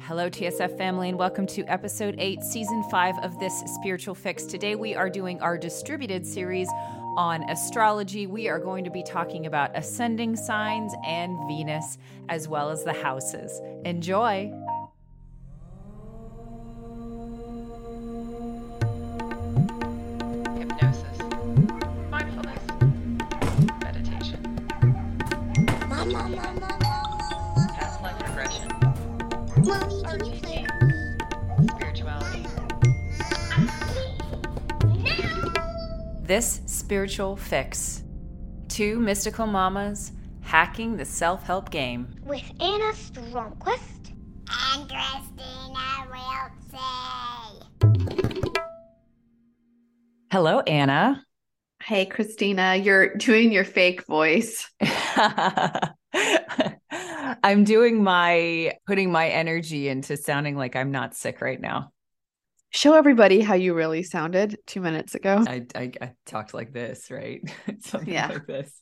Hello, TSF family, and welcome to episode eight, season five of this spiritual fix. Today, we are doing our distributed series on astrology. We are going to be talking about ascending signs and Venus, as well as the houses. Enjoy. This spiritual fix. Two mystical mamas hacking the self help game. with Anna Stromquist and Christina Wiltsey. Hello, Anna. Hey, Christina, you're doing your fake voice. I'm doing my putting my energy into sounding like I'm not sick right now. Show everybody how you really sounded two minutes ago. I I, I talked like this, right? Something Yeah. like this.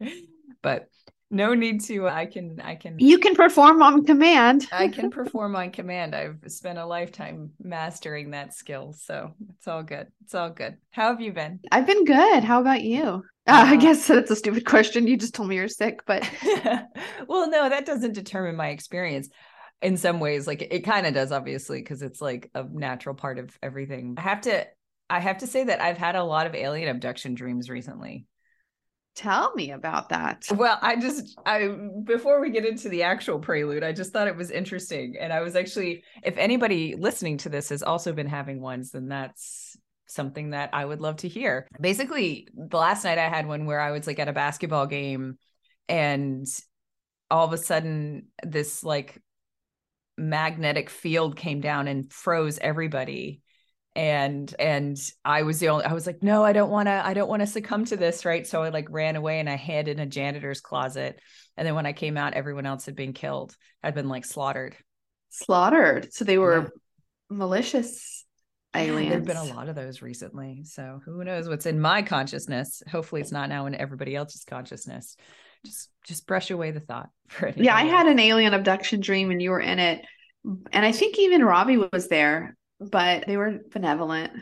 but no need to I can I can You can perform on command. I can perform on command. I've spent a lifetime mastering that skill, so it's all good. It's all good. How have you been? I've been good. How about you? Uh, I Uh, guess that's a stupid question. You just told me you're sick, but well, no, that doesn't determine my experience. In some ways, like it kind of does, obviously, because it's like a natural part of everything. I have to, I have to say that I've had a lot of alien abduction dreams recently. Tell me about that. Well, I just, I before we get into the actual prelude, I just thought it was interesting, and I was actually, if anybody listening to this has also been having ones, then that's something that I would love to hear. Basically, the last night I had one where I was like at a basketball game and all of a sudden this like magnetic field came down and froze everybody and and I was the only I was like no I don't want to I don't want to succumb to this right so I like ran away and I hid in a janitor's closet and then when I came out everyone else had been killed had been like slaughtered Slaughtered. So they were malicious Yeah, aliens. There've been a lot of those recently. So who knows what's in my consciousness? Hopefully it's not now in everybody else's consciousness. Just just brush away the thought for. Yeah, I had an alien abduction dream and you were in it. And I think even Robbie was there, but they were benevolent.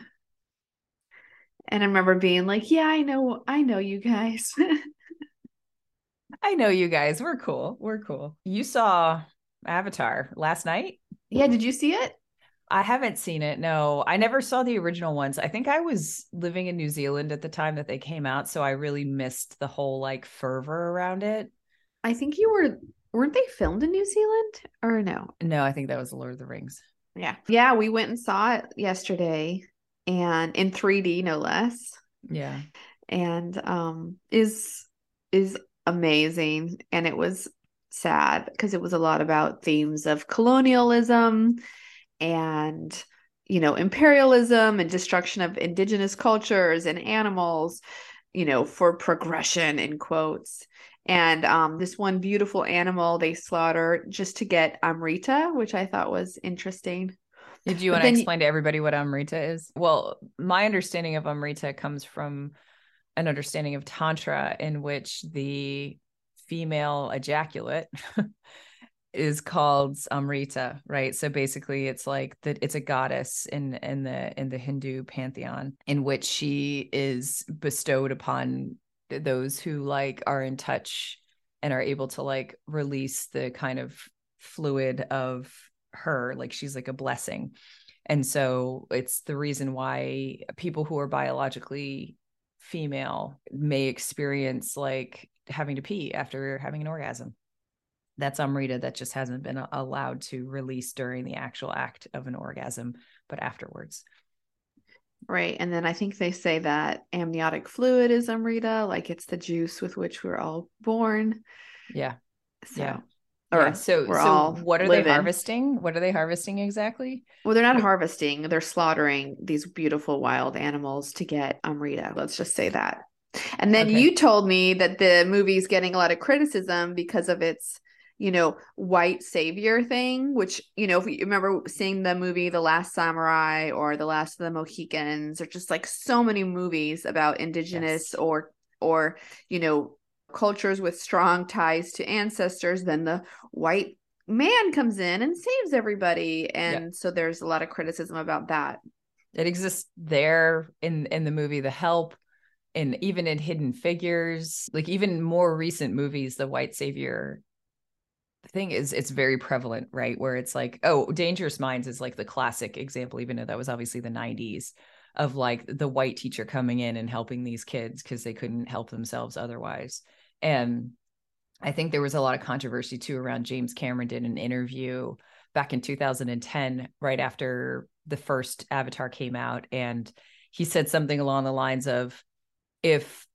And I remember being like, "Yeah, I know, I know you guys." I know you guys. We're cool. We're cool. You saw Avatar last night? yeah, did you see it? I haven't seen it. No, I never saw the original ones. I think I was living in New Zealand at the time that they came out, so I really missed the whole like fervor around it. I think you were weren't they filmed in New Zealand or no? No, I think that was the Lord of the Rings. Yeah. Yeah, we went and saw it yesterday and in 3D no less. Yeah. And um is is amazing and it was sad because it was a lot about themes of colonialism and you know imperialism and destruction of indigenous cultures and animals you know for progression in quotes and um this one beautiful animal they slaughter just to get amrita which i thought was interesting Did you want to explain to everybody what Amrita is? Well, my understanding of Amrita comes from an understanding of Tantra, in which the female ejaculate is called Amrita, right? So basically, it's like that. It's a goddess in in the in the Hindu pantheon, in which she is bestowed upon those who like are in touch and are able to like release the kind of fluid of her like she's like a blessing and so it's the reason why people who are biologically female may experience like having to pee after having an orgasm that's Amrita that just hasn't been allowed to release during the actual act of an orgasm, but afterwards. Right. And then I think they say that amniotic fluid is Amrita, like it's the juice with which we're all born. Yeah. So, Yeah. Or yeah. So, so what are living. they harvesting? What are they harvesting exactly? Well, they're not harvesting, they're slaughtering these beautiful wild animals to get um, Amrita. Let's just say that. And then Okay. you told me that the movie's getting a lot of criticism because of its, you know, white savior thing, which, you know, if you remember seeing the movie The Last Samurai or The Last of the Mohicans, or just like so many movies about indigenous Yes. or or, you know, cultures with strong ties to ancestors, then the white man comes in and saves everybody. And so there's a lot of criticism about that. It exists there in in the movie The Help, and even in Hidden Figures, like even more recent movies, the white savior thing is it's very prevalent, right? Where it's like, oh, Dangerous Minds is like the classic example, even though that was obviously the 90s of like the white teacher coming in and helping these kids because they couldn't help themselves otherwise. And I think there was a lot of controversy too around James Cameron did an interview back in 2010, right after the first Avatar came out. And he said something along the lines of if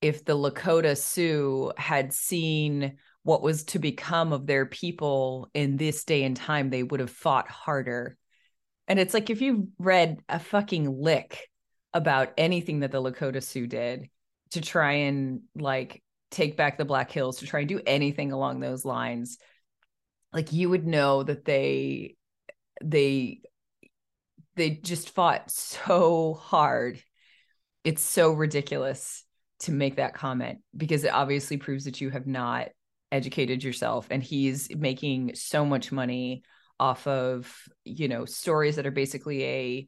if the Lakota Sioux had seen what was to become of their people in this day and time, they would have fought harder. And it's like if you've read a fucking lick about anything that the Lakota Sioux did to try and like take back the Black Hills, to try and do anything along those lines, like you would know that they they they just fought so hard. It's so ridiculous to make that comment because it obviously proves that you have not educated yourself and he's making so much money off of you know stories that are basically a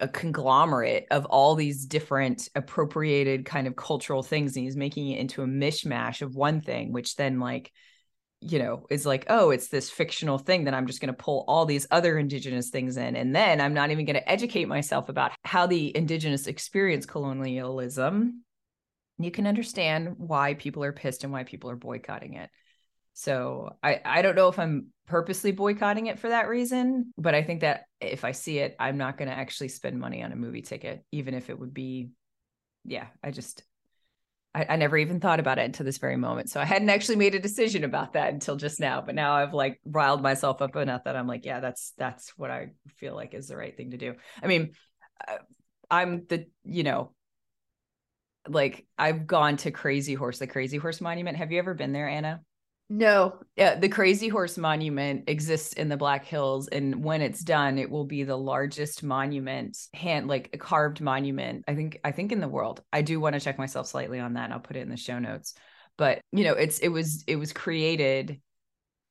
a conglomerate of all these different appropriated kind of cultural things and he's making it into a mishmash of one thing which then like you know is like oh it's this fictional thing that i'm just going to pull all these other indigenous things in and then i'm not even going to educate myself about how the indigenous experience colonialism you can understand why people are pissed and why people are boycotting it so I, I don't know if I'm purposely boycotting it for that reason, but I think that if I see it, I'm not going to actually spend money on a movie ticket, even if it would be, yeah, I just, I, I never even thought about it until this very moment. So I hadn't actually made a decision about that until just now, but now I've like riled myself up enough that I'm like, yeah, that's, that's what I feel like is the right thing to do. I mean, uh, I'm the, you know, like I've gone to Crazy Horse, the Crazy Horse Monument. Have you ever been there, Anna? No. Yeah, the Crazy Horse Monument exists in the Black Hills, and when it's done, it will be the largest monument, hand like a carved monument. I think I think in the world. I do want to check myself slightly on that. And I'll put it in the show notes. But you know, it's it was it was created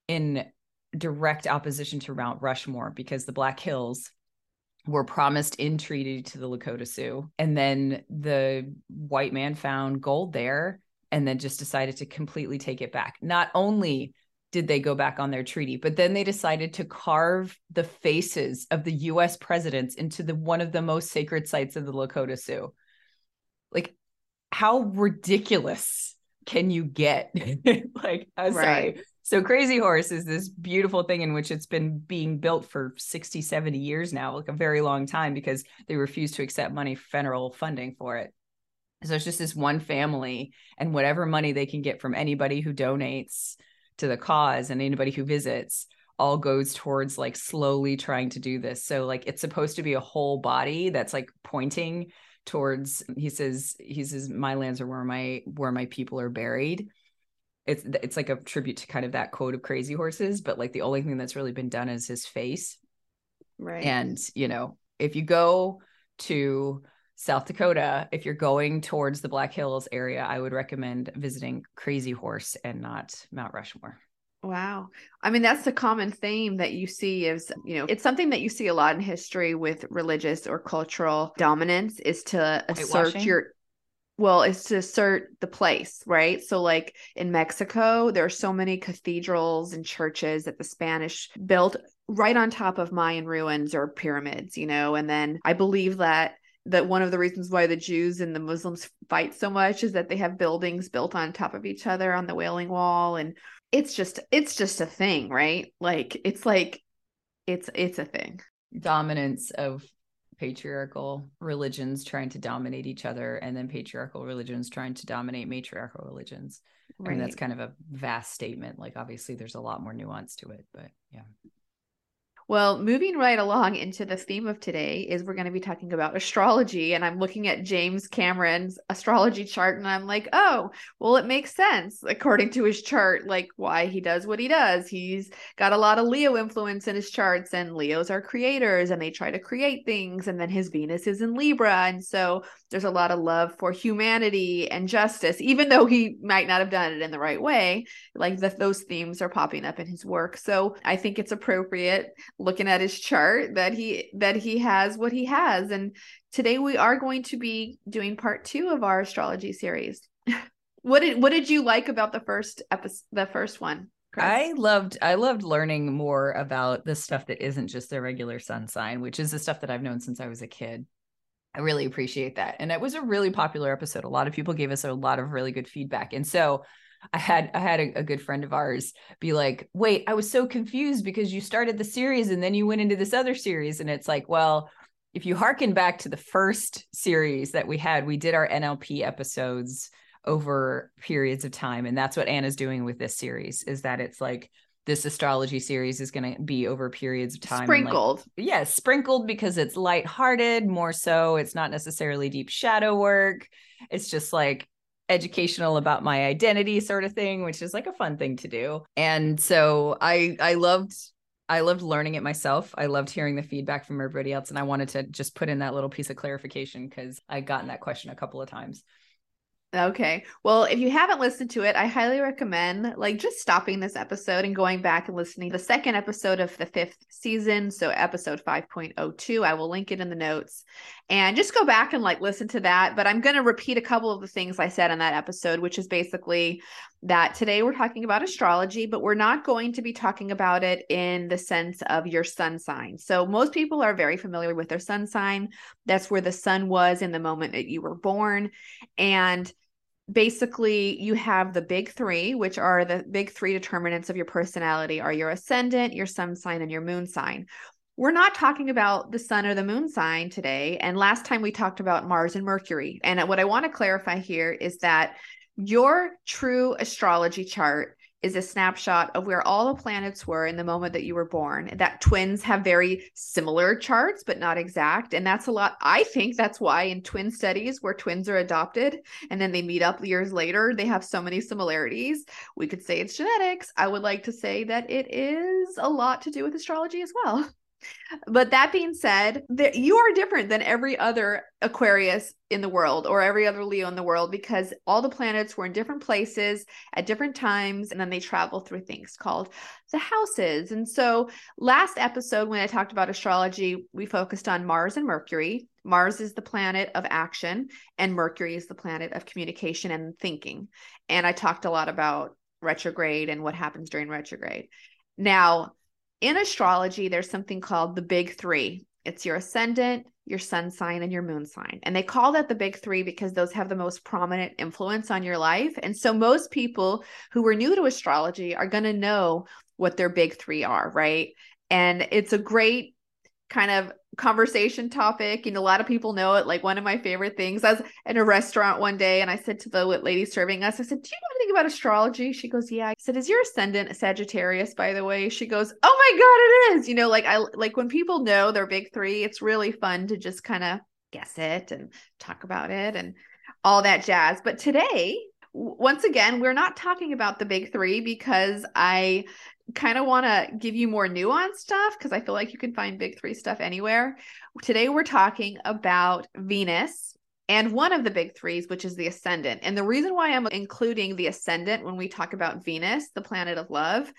in direct opposition to Mount Rushmore because the Black Hills were promised in treaty to the Lakota Sioux, and then the white man found gold there and then just decided to completely take it back. Not only did they go back on their treaty, but then they decided to carve the faces of the US presidents into the one of the most sacred sites of the Lakota Sioux. Like how ridiculous can you get? like I'm sorry. So Crazy Horse is this beautiful thing in which it's been being built for 60, 70 years now, like a very long time because they refuse to accept money federal funding for it. So it's just this one family and whatever money they can get from anybody who donates to the cause and anybody who visits all goes towards like slowly trying to do this. So like it's supposed to be a whole body that's like pointing towards he says he says my lands are where my where my people are buried. It's it's like a tribute to kind of that quote of crazy horses, but like the only thing that's really been done is his face. Right. And, you know, if you go to South Dakota, if you're going towards the Black Hills area, I would recommend visiting Crazy Horse and not Mount Rushmore. Wow. I mean, that's the common theme that you see is, you know, it's something that you see a lot in history with religious or cultural dominance is to assert your well, is to assert the place, right? So like in Mexico, there are so many cathedrals and churches that the Spanish built right on top of Mayan ruins or pyramids, you know, and then I believe that that one of the reasons why the Jews and the Muslims fight so much is that they have buildings built on top of each other on the Wailing Wall and it's just it's just a thing, right? Like it's like it's it's a thing. Dominance of patriarchal religions trying to dominate each other and then patriarchal religions trying to dominate matriarchal religions. I mean, that's kind of a vast statement. Like obviously there's a lot more nuance to it, but yeah. Well, moving right along into the theme of today is we're going to be talking about astrology. And I'm looking at James Cameron's astrology chart and I'm like, oh, well, it makes sense according to his chart, like why he does what he does. He's got a lot of Leo influence in his charts, and Leos are creators and they try to create things. And then his Venus is in Libra. And so there's a lot of love for humanity and justice, even though he might not have done it in the right way. Like the, those themes are popping up in his work. So I think it's appropriate looking at his chart that he that he has what he has. And today we are going to be doing part 2 of our astrology series. What did what did you like about the first episode the first one Chris? I loved I loved learning more about the stuff that isn't just the regular sun sign which is the stuff that I've known since I was a kid. I really appreciate that. And it was a really popular episode. A lot of people gave us a lot of really good feedback. And so I had I had a, a, good friend of ours be like, "Wait, I was so confused because you started the series and then you went into this other series." And it's like, well, if you harken back to the first series that we had, we did our NLP episodes over periods of time, and that's what Anna's doing with this series. Is that it's like this astrology series is going to be over periods of time sprinkled like, yeah sprinkled because it's light-hearted more so it's not necessarily deep shadow work it's just like educational about my identity sort of thing which is like a fun thing to do. And so i i loved i loved learning it myself. I loved hearing the feedback from everybody else and i wanted to just put in that little piece of clarification because i gotten that question a couple of times Okay. Well, if you haven't listened to it, I highly recommend like just stopping this episode and going back and listening to the second episode of the fifth season. So episode 5.02. I will link it in the notes and just go back and like listen to that. But I'm going to repeat a couple of the things I said in that episode, which is basically that today we're talking about astrology, but we're not going to be talking about it in the sense of your sun sign. So most people are very familiar with their sun sign. That's where the sun was in the moment that you were born. And basically you have the big three which are the big three determinants of your personality are your ascendant your sun sign and your moon sign. We're not talking about the sun or the moon sign today and last time we talked about mars and mercury and what i want to clarify here is that your true astrology chart is a snapshot of where all the planets were in the moment that you were born. That twins have very similar charts, but not exact. And that's a lot. I think that's why in twin studies where twins are adopted and then they meet up years later, they have so many similarities. We could say it's genetics. I would like to say that it is a lot to do with astrology as well. But that being said, there, you are different than every other Aquarius in the world or every other Leo in the world because all the planets were in different places at different times and then they travel through things called the houses. And so, last episode, when I talked about astrology, we focused on Mars and Mercury. Mars is the planet of action, and Mercury is the planet of communication and thinking. And I talked a lot about retrograde and what happens during retrograde. Now, in astrology, there's something called the big three it's your ascendant, your sun sign, and your moon sign. And they call that the big three because those have the most prominent influence on your life. And so most people who are new to astrology are going to know what their big three are, right? And it's a great kind of conversation topic. and a lot of people know it. Like one of my favorite things. I was in a restaurant one day and I said to the lady serving us, I said, Do you know anything about astrology? She goes, Yeah. I said, Is your ascendant a Sagittarius, by the way? She goes, Oh my God, it is. You know, like I like when people know their big three, it's really fun to just kind of guess it and talk about it and all that jazz. But today, once again, we're not talking about the big three because I kind of want to give you more nuanced stuff because I feel like you can find big three stuff anywhere. Today, we're talking about Venus and one of the big threes, which is the ascendant. And the reason why I'm including the ascendant when we talk about Venus, the planet of love,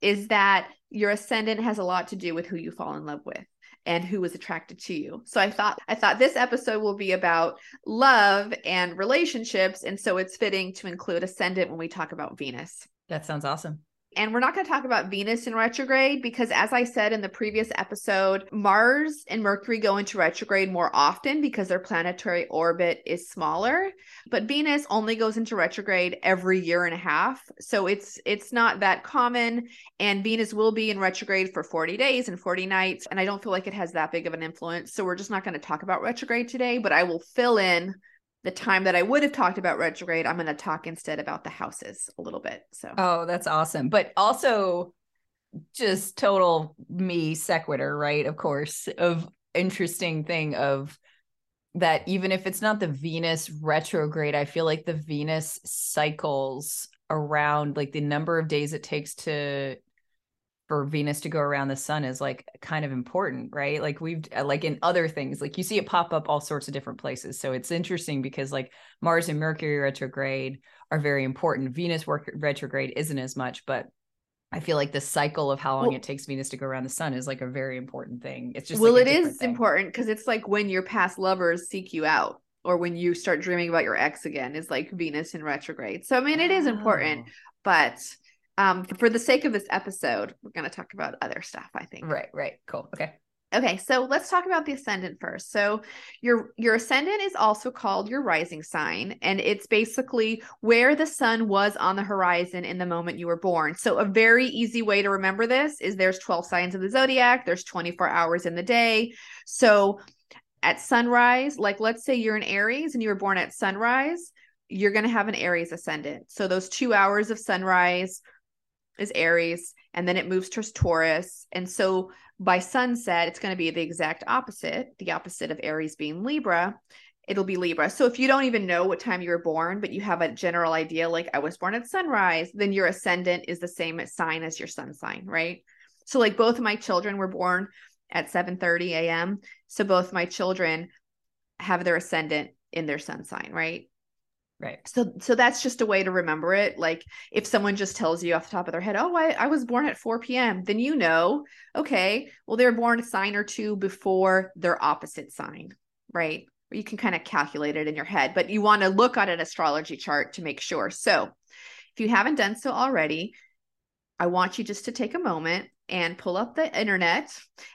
is that your ascendant has a lot to do with who you fall in love with and who was attracted to you. So I thought I thought this episode will be about love and relationships and so it's fitting to include ascendant when we talk about Venus. That sounds awesome And we're not going to talk about Venus in retrograde because, as I said in the previous episode, Mars and Mercury go into retrograde more often because their planetary orbit is smaller. But Venus only goes into retrograde every year and a half. So it's it's not that common. And Venus will be in retrograde for 40 days and 40 nights. And I don't feel like it has that big of an influence. So we're just not going to talk about retrograde today, but I will fill in the time that I would have talked about retrograde, I'm going to talk instead about the houses a little bit. So, oh, that's awesome. But also, just total me sequitur, right? Of course, of interesting thing of that even if it's not the Venus retrograde, I feel like the Venus cycles around like the number of days it takes to for Venus to go around the sun is like kind of important, right? Like we've uh, like in other things, like you see it pop up all sorts of different places. So it's interesting because like Mars and Mercury retrograde are very important. Venus work retrograde isn't as much, but I feel like the cycle of how long well, it takes Venus to go around the sun is like a very important thing. It's just well, like it is thing. important because it's like when your past lovers seek you out or when you start dreaming about your ex again is like Venus in retrograde. So I mean, it is important, oh. but um for the sake of this episode we're going to talk about other stuff i think. Right right. Cool. Okay. Okay so let's talk about the ascendant first. So your your ascendant is also called your rising sign and it's basically where the sun was on the horizon in the moment you were born. So a very easy way to remember this is there's 12 signs of the zodiac there's 24 hours in the day. So at sunrise like let's say you're an aries and you were born at sunrise you're going to have an aries ascendant. So those two hours of sunrise is Aries, and then it moves towards Taurus. And so by sunset, it's going to be the exact opposite, the opposite of Aries being Libra. It'll be Libra. So if you don't even know what time you were born, but you have a general idea, like I was born at sunrise, then your ascendant is the same sign as your sun sign, right? So like both of my children were born at 7 30 a.m. So both my children have their ascendant in their sun sign, right? Right. So so that's just a way to remember it. Like if someone just tells you off the top of their head, oh, I, I was born at 4 p.m., then you know, okay, well, they're born a sign or two before their opposite sign, right? You can kind of calculate it in your head, but you want to look at an astrology chart to make sure. So if you haven't done so already, I want you just to take a moment and pull up the internet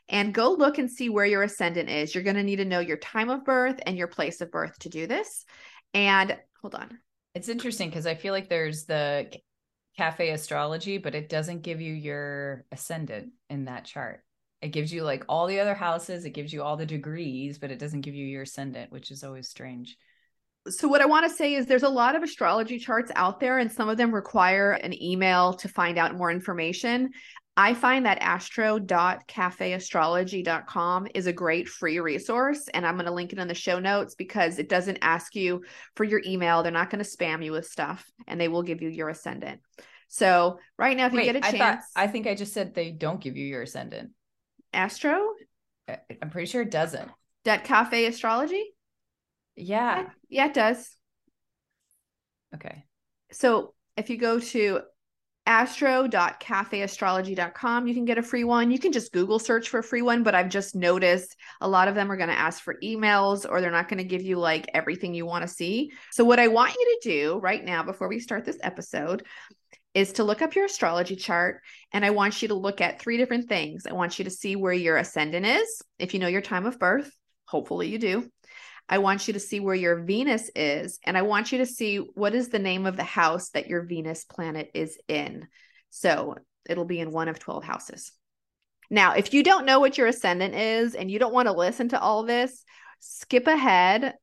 and go look and see where your ascendant is. You're going to need to know your time of birth and your place of birth to do this. And hold on. It's interesting because I feel like there's the cafe astrology, but it doesn't give you your ascendant in that chart. It gives you like all the other houses, it gives you all the degrees, but it doesn't give you your ascendant, which is always strange. So, what I want to say is there's a lot of astrology charts out there, and some of them require an email to find out more information. I find that astro.cafeastrology.com is a great free resource. And I'm going to link it in the show notes because it doesn't ask you for your email. They're not going to spam you with stuff and they will give you your ascendant. So, right now, if Wait, you get a chance, I, thought, I think I just said they don't give you your ascendant. Astro? I'm pretty sure it doesn't. That cafe astrology? Yeah. Yeah, it does. Okay. So, if you go to astro.cafeastrology.com. You can get a free one. You can just Google search for a free one, but I've just noticed a lot of them are going to ask for emails or they're not going to give you like everything you want to see. So, what I want you to do right now before we start this episode is to look up your astrology chart and I want you to look at three different things. I want you to see where your ascendant is, if you know your time of birth. Hopefully, you do. I want you to see where your Venus is, and I want you to see what is the name of the house that your Venus planet is in. So it'll be in one of 12 houses. Now, if you don't know what your ascendant is and you don't want to listen to all this, skip ahead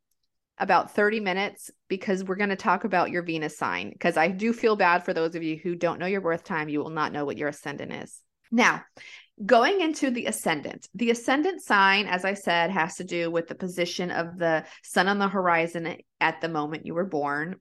about 30 minutes because we're going to talk about your Venus sign. Because I do feel bad for those of you who don't know your birth time, you will not know what your ascendant is. Now, Going into the ascendant, the ascendant sign, as I said, has to do with the position of the sun on the horizon at the moment you were born.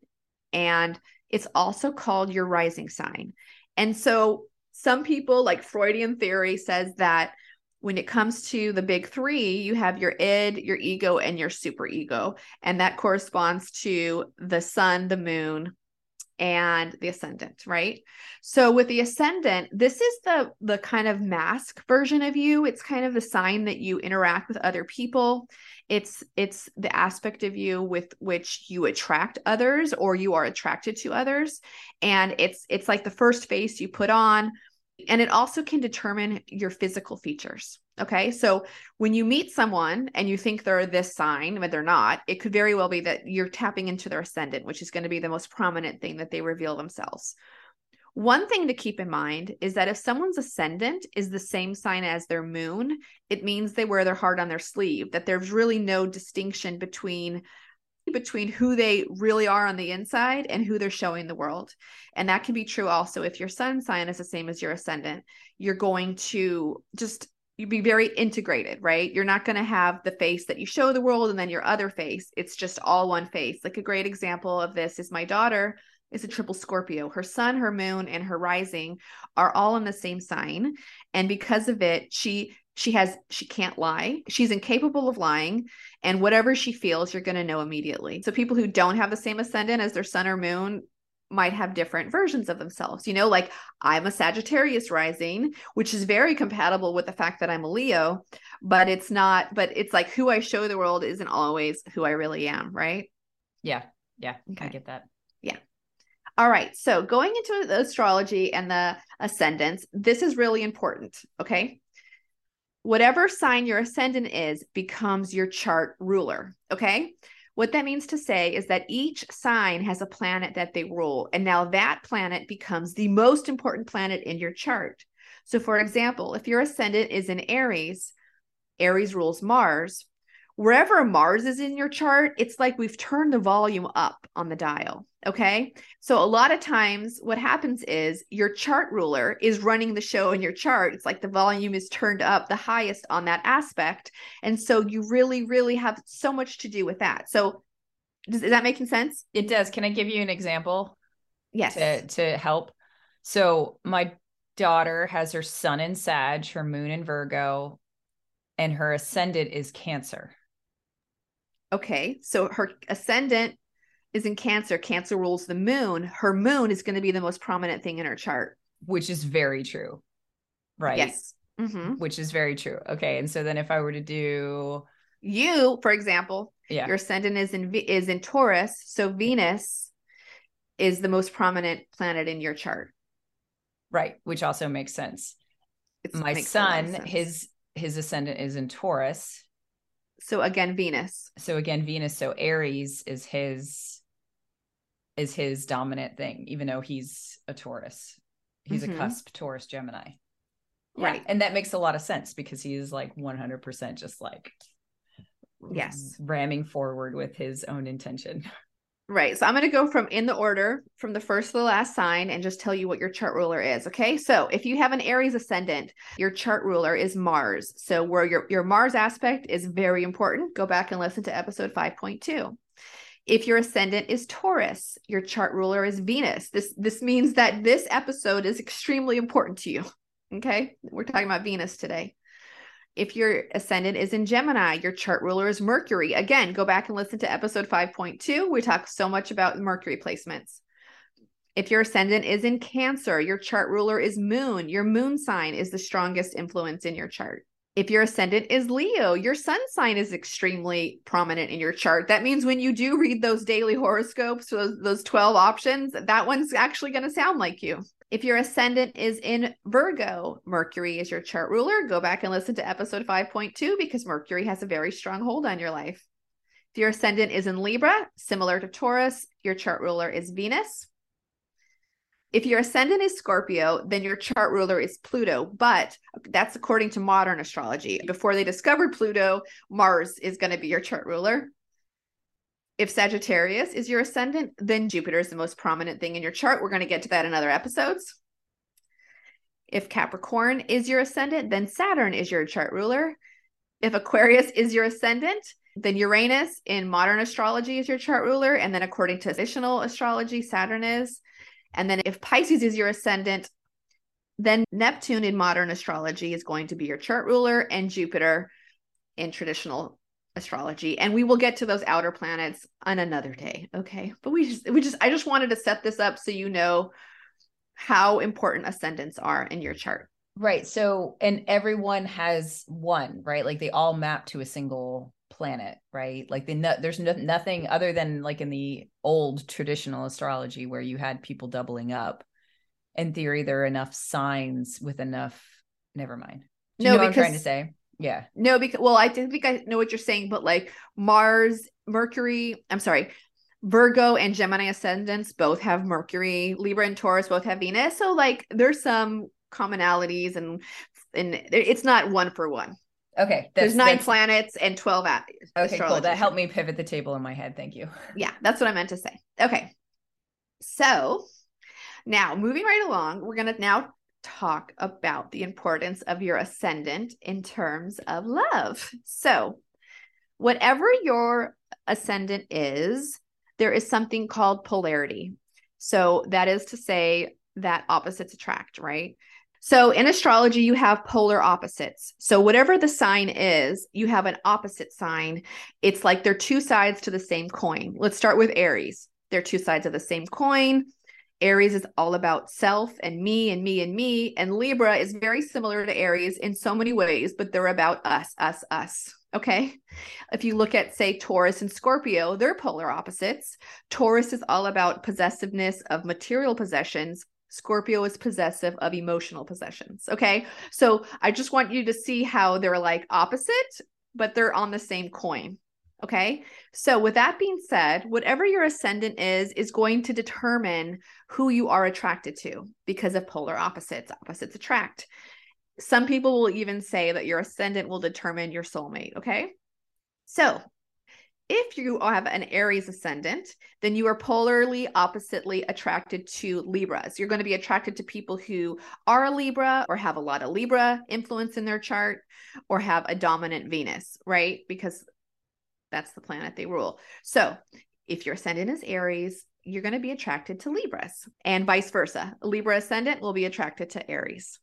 And it's also called your rising sign. And so some people, like Freudian theory, says that when it comes to the big three, you have your id, your ego, and your superego. And that corresponds to the sun, the moon, and the ascendant, right? So with the ascendant, this is the the kind of mask version of you. It's kind of the sign that you interact with other people. It's it's the aspect of you with which you attract others or you are attracted to others. And it's it's like the first face you put on and it also can determine your physical features. Okay. So when you meet someone and you think they're this sign, but they're not, it could very well be that you're tapping into their ascendant, which is going to be the most prominent thing that they reveal themselves. One thing to keep in mind is that if someone's ascendant is the same sign as their moon, it means they wear their heart on their sleeve, that there's really no distinction between between who they really are on the inside and who they're showing the world. And that can be true also if your sun sign is the same as your ascendant. You're going to just you be very integrated, right? You're not going to have the face that you show the world and then your other face. It's just all one face. Like a great example of this is my daughter is a triple Scorpio. Her sun, her moon, and her rising are all in the same sign. And because of it, she she has she can't lie. She's incapable of lying. And whatever she feels, you're going to know immediately. So people who don't have the same ascendant as their sun or moon might have different versions of themselves. You know, like I'm a Sagittarius rising, which is very compatible with the fact that I'm a Leo, but it's not, but it's like who I show the world isn't always who I really am, right? Yeah. Yeah. Okay. I get that. Yeah. All right. So going into the astrology and the ascendants, this is really important. Okay. Whatever sign your ascendant is becomes your chart ruler. Okay. What that means to say is that each sign has a planet that they rule. And now that planet becomes the most important planet in your chart. So, for example, if your ascendant is in Aries, Aries rules Mars. Wherever Mars is in your chart, it's like we've turned the volume up on the dial. Okay. So, a lot of times, what happens is your chart ruler is running the show in your chart. It's like the volume is turned up the highest on that aspect. And so, you really, really have so much to do with that. So, does, is that making sense? It does. Can I give you an example Yes. to to help? So my daughter has her sun in Sag, her moon in Virgo, and her ascendant is Cancer. Okay. So, her ascendant is in Cancer. Cancer rules the moon. Her moon is going to be the most prominent thing in her chart. which is very true. Right. Yes. hmm Which is very true. Okay. And so then if I were to do, You, for example, yeah, your ascendant is in is in Taurus, so Venus is the most prominent planet in your chart. right. Which also makes sense. It's, My makes a lot of son, sense. his, his ascendant is in Taurus. So again Venus. So again, Venus. So Aries is his, is his dominant thing, even though he's a Taurus. He's Mhm. a cusp Taurus Gemini. Right. And that makes a lot of sense because he is like 100% just like, Yes. ramming forward with his own intention. Right. So I'm going to go from in the order from the first to the last sign and just tell you what your chart ruler is. Okay. So if you have an Aries ascendant, your chart ruler is Mars. So where your, your Mars aspect is very important, go back and listen to episode 5.2. If your ascendant is Taurus, your chart ruler is Venus. This this means that this episode is extremely important to you. Okay? We're talking about Venus today. If your ascendant is in Gemini, your chart ruler is Mercury. Again, go back and listen to episode 5.2. We talk so much about Mercury placements. If your ascendant is in Cancer, your chart ruler is Moon. Your moon sign is the strongest influence in your chart. If your ascendant is Leo, your sun sign is extremely prominent in your chart. That means when you do read those daily horoscopes, those, those 12 options, that one's actually going to sound like you. If your ascendant is in Virgo, Mercury is your chart ruler. Go back and listen to episode 5.2 because Mercury has a very strong hold on your life. If your ascendant is in Libra, similar to Taurus, your chart ruler is Venus. If your ascendant is Scorpio, then your chart ruler is Pluto, but that's according to modern astrology. Before they discovered Pluto, Mars is going to be your chart ruler. If Sagittarius is your ascendant, then Jupiter is the most prominent thing in your chart. We're going to get to that in other episodes. If Capricorn is your ascendant, then Saturn is your chart ruler. If Aquarius is your ascendant, then Uranus in modern astrology is your chart ruler. And then according to traditional astrology, Saturn is. And then if Pisces is your ascendant, then Neptune in modern astrology is going to be your chart ruler, and Jupiter in traditional astrology and we will get to those outer planets on another day okay but we just we just i just wanted to set this up so you know how important ascendants are in your chart Right. So, and everyone has one, right? Like they all map to a single planet, right? Like the no, there's no, nothing other than like in the old traditional astrology where you had people doubling up. In theory, there are enough signs with enough. Never mind. Do you No, know what I'm trying to say? Yeah. no because well i think think i know what you're saying but like mars mercury i'm sorry virgo and gemini ascendants both have mercury libra and taurus both have venus so like there's some commonalities and and it's not one for one Okay. there's nine that's- planets and 12 at Okay, cool. That helped me pivot the table in my head. Thank you. yeah that's what i meant to say okay so now moving right along we're going to now talk about the importance of your ascendant in terms of love so whatever your ascendant is there is something called polarity so that is to say that opposites attract right so in astrology you have polar opposites so whatever the sign is you have an opposite sign it's like they're two sides to the same coin. Let's start with Aries. They're two sides of the same coin. Aries is all about self and me and me and me. And Libra is very similar to Aries in so many ways, but they're about us, us, us. Okay. If you look at, say, Taurus and Scorpio, they're polar opposites. Taurus is all about possessiveness of material possessions. Scorpio is possessive of emotional possessions. Okay. So I just want you to see how they're like opposite, but they're on the same coin. Okay. So, with that being said, whatever your ascendant is, is going to determine who you are attracted to because of polar opposites. Opposites attract. Some people will even say that your ascendant will determine your soulmate. Okay. So, if you have an Aries ascendant, then you are polarly oppositely attracted to Libras. You're going to be attracted to people who are a Libra or have a lot of Libra influence in their chart or have a dominant Venus, right? Because that's the planet they rule. So if your ascendant is Aries, you're going to be attracted to Libras and vice versa. Libra ascendant will be attracted to Aries.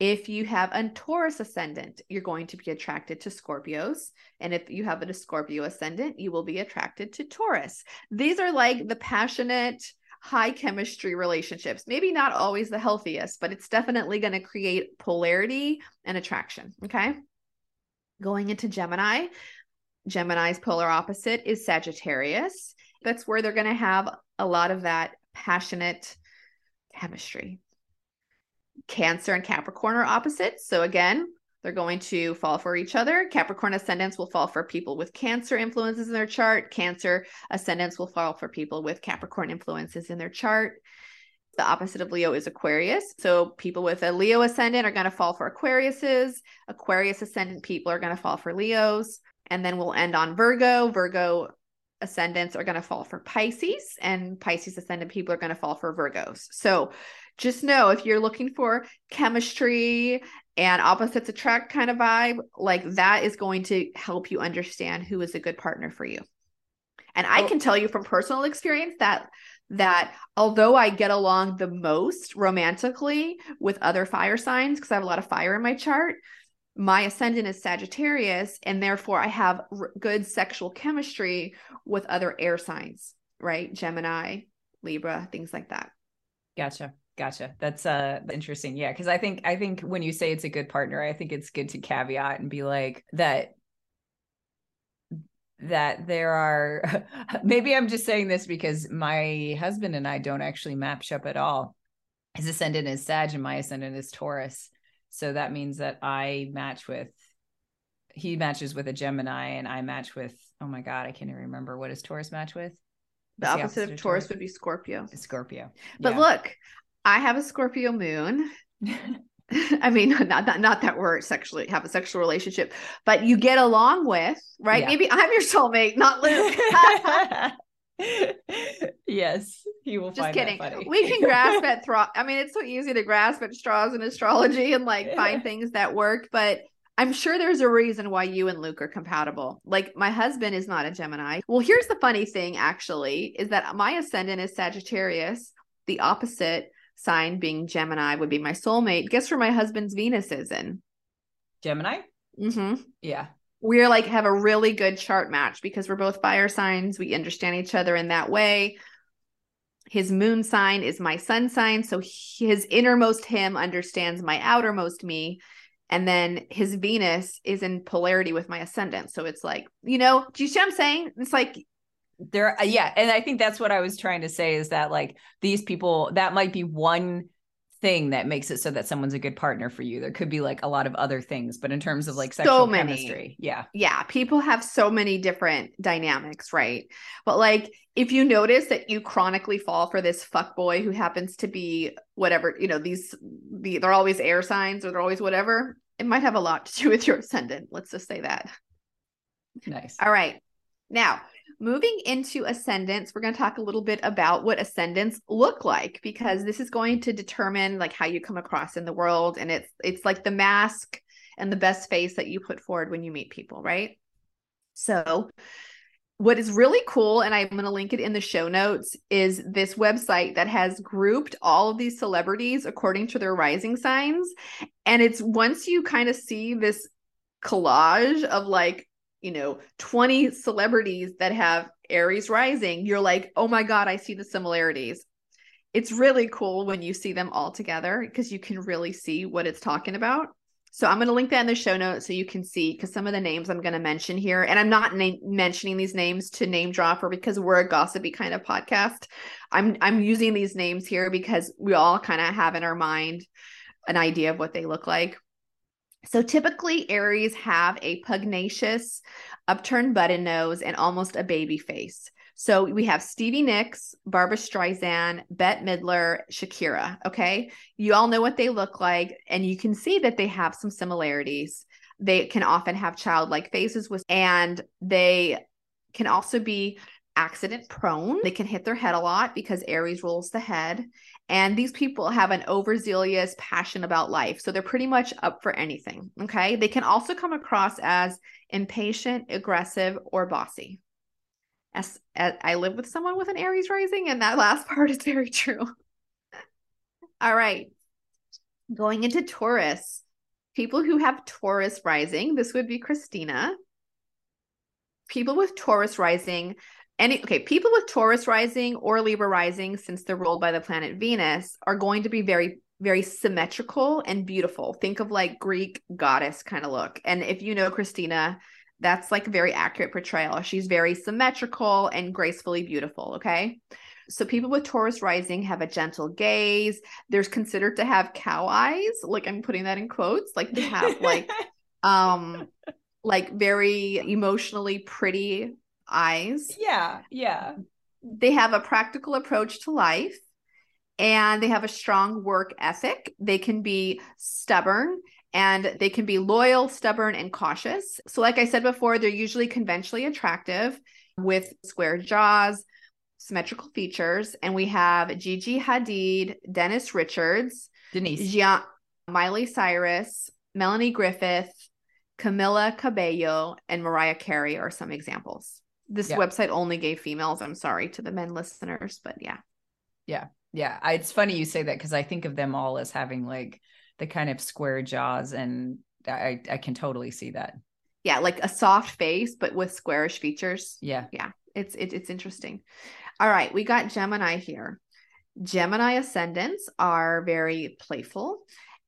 If you have a Taurus ascendant, you're going to be attracted to Scorpios. And if you have a Scorpio ascendant, you will be attracted to Taurus. These are like the passionate, high chemistry relationships. Maybe not always the healthiest, but it's definitely going to create polarity and attraction. Okay. Going into Gemini, Gemini's polar opposite is Sagittarius. That's where they're going to have a lot of that passionate chemistry. Cancer and Capricorn are opposites. So again, they're going to fall for each other. Capricorn ascendants will fall for people with Cancer influences in their chart. Cancer ascendants will fall for people with Capricorn influences in their chart. The opposite of Leo is Aquarius. So people with a Leo ascendant are going to fall for Aquariuses. Aquarius ascendant people are going to fall for Leos. And then we'll end on Virgo. Virgo ascendants are going to fall for Pisces, and Pisces ascendant people are going to fall for Virgos. So just know if you're looking for chemistry and opposites attract kind of vibe, like that is going to help you understand who is a good partner for you. And I Oh. can tell you from personal experience that that although I get along the most romantically with other fire signs because I have a lot of fire in my chart, my ascendant is Sagittarius, and therefore I have r- good sexual chemistry with other air signs, right? Gemini, Libra, things like that. Gotcha. Gotcha. That's uh interesting. Yeah, because I think I think when you say it's a good partner, I think it's good to caveat and be like that that there are maybe I'm just saying this because my husband and I don't actually match up at all. His ascendant is Sag and my ascendant is Taurus. So that means that I match with he matches with a Gemini and I match with oh my god, I can't even remember what does Taurus match with? The What's opposite, of Taurus would be Scorpio. Scorpio. But Yeah. look, I have a Scorpio moon. I mean, not, not not that we're sexually have a sexual relationship, but you get along with, right? Yeah. Maybe I'm your soulmate, not Luke. yes, he will Just find kidding. that funny. We can grasp at thro- I mean, it's so easy to grasp at straws in astrology and like find things that work, but I'm sure there's a reason why you and Luke are compatible. Like my husband is not a Gemini. Well, here's the funny thing actually is that my ascendant is Sagittarius. The opposite sign being Gemini would be my soulmate. Guess where my husband's Venus is in? Gemini. Mm-hmm. Yeah, we're like have a really good chart match because we're both fire signs. We understand each other in that way. His moon sign is my sun sign. So his innermost him understands my outermost me. And then his Venus is in polarity with my ascendant. So it's like, you know, do you see what I'm saying? It's like, there yeah and i think that's what i was trying to say is that like these people that might be one thing that makes it so that someone's a good partner for you there could be like a lot of other things but in terms of like So sexual many. chemistry yeah yeah, people have so many different dynamics, right? But like, if you notice that you chronically fall for this fuck boy who happens to be whatever, you know, these the, they're always air signs or they're always whatever, it might have a lot to do with your ascendant. Let's just say that. nice All right. Now, moving into ascendants, we're going to talk a little bit about what ascendants look like because this is going to determine like how you come across in the world and it's it's like the mask and the best face that you put forward when you meet people, right? So, what is really cool and I'm going to link it in the show notes is this website that has grouped all of these celebrities according to their rising signs and it's once you kind of see this collage of like you know 20 celebrities that have aries rising you're like oh my god i see the similarities. It's really cool when you see them all together because you can really see what it's talking about. So i'm going to link that in the show notes so you can see because some of the names i'm going to mention here and i'm not na- mentioning these names to name drop or because we're a gossipy kind of podcast. I'm i'm using these names here because we all kind of have in our mind an idea of what they look like so typically Aries have a pugnacious, upturned button nose and almost a baby face. So we have Stevie Nicks, Barbra Streisand, Bette Midler, Shakira. Okay. You all know what they look like, and you can see that they have some similarities. They can often have childlike faces with, and they can also be accident prone. They can hit their head a lot because Aries rules the head. And these people have an overzealous passion about life. So they're pretty much up for anything. Okay. They can also come across as impatient, aggressive, or bossy. As, as I live with someone with an Aries rising, and that last part is very true. All right. Going into Taurus, people who have Taurus rising, this would be Christina. People with Taurus rising any okay people with taurus rising or libra rising since they're ruled by the planet venus are going to be very very symmetrical and beautiful. Think of like greek goddess kind of look. And if you know christina that's like a very accurate portrayal. She's very symmetrical and gracefully beautiful okay? So people with taurus rising have a gentle gaze. There's considered to have cow eyes. Like i'm putting that in quotes. Like they have like um like very emotionally pretty eyes yeah yeah they have a practical approach to life and they have a strong work ethic. They can be stubborn and they can be loyal, stubborn, and cautious. So, like I said before, they're usually conventionally attractive with square jaws, symmetrical features. And we have Gigi Hadid, Dennis Richards, denise Gian- Miley Cyrus, Melanie Griffith, Camila Cabello, and Mariah Carey are some examples. This Yeah. website only gave females. I'm sorry to the men listeners, but yeah. yeah I, it's funny you say that because i think of them all as having like the kind of square jaws and i i can totally see that Yeah, like a soft face, but with squarish features. Yeah. Yeah It's it, it's interesting. All right, we got Gemini here. Gemini ascendants are very playful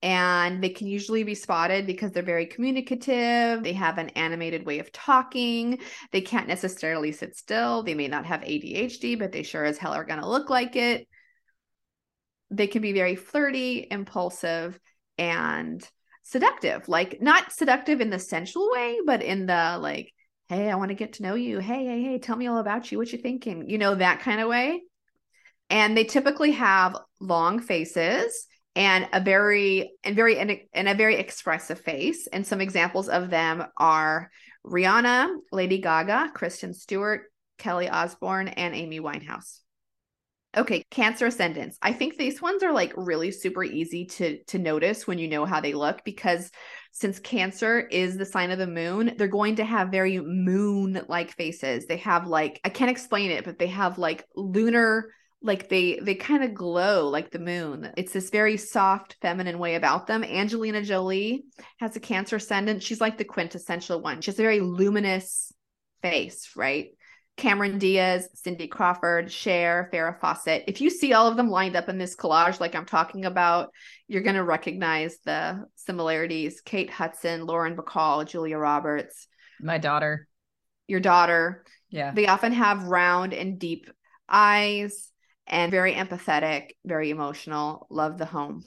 and they can usually be spotted because they're very communicative. They have an animated way of talking. They can't necessarily sit still. They may not have ADHD, but they sure as hell are going to look like it. They can be very flirty, impulsive, and seductive. Like, not seductive in the sensual way, but in the like, hey, I want to get to know you. Hey, hey, hey, tell me all about you. What you thinking? You know, that kind of way. And they typically have long faces and a very and very and, a very expressive face. And some examples of them are Rihanna, Lady Gaga, Kristen Stewart, Kelly Osbourne, and Amy Winehouse. Okay, Cancer ascendants. I think these ones are like really super easy to to notice when you know how they look because since Cancer is the sign of the moon, they're going to have very moon like faces. They have like, I can't explain it, but they have like lunar like they they kind of glow like the moon. It's this very soft feminine way about them. Angelina Jolie has a cancer ascendant. She's like the quintessential one. She has a very luminous face, right? Cameron Diaz, Cindy Crawford, Cher, Farrah Fawcett. If you see all of them lined up in this collage, like I'm talking about, you're going to recognize the similarities. Kate Hudson, Lauren Bacall, Julia Roberts, My daughter. your daughter. Yeah. They often have round and deep eyes and very empathetic, very emotional. Love the home.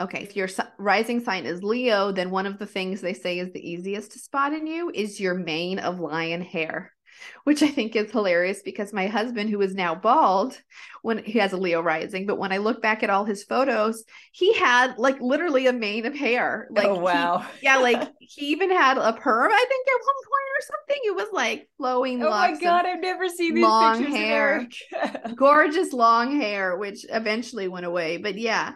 Okay, if your rising sign is Leo, then one of the things they say is the easiest to spot in you is your mane of lion hair, which I think is hilarious because my husband, who is now bald, when he has a Leo rising, but when I look back at all his photos, he had like literally a mane of hair. Oh, like oh he- wow. yeah, like he even had a perm, I think, at one point or something. It was like flowing Oh my god, I've never seen these long pictures hair. gorgeous long hair, which eventually went away. But yeah,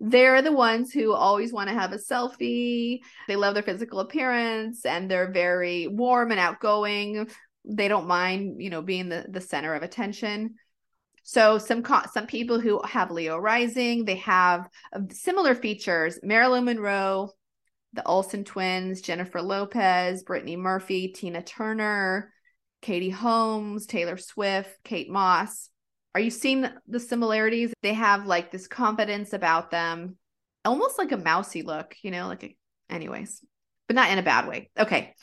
they're the ones who always want to have a selfie. They love their physical appearance and they're very warm and outgoing. They don't mind, you know, being the, the center of attention. So some some people who have Leo rising, they have uh, similar features. Marilyn Monroe, the Olsen twins, Jennifer Lopez, Brittany Murphy, Tina Turner, Katie Holmes, Taylor Swift, Kate Moss. Are you seeing the similarities? They have like this confidence about them, almost like a mousy look, you know, like a, anyways, but not in a bad way. Okay.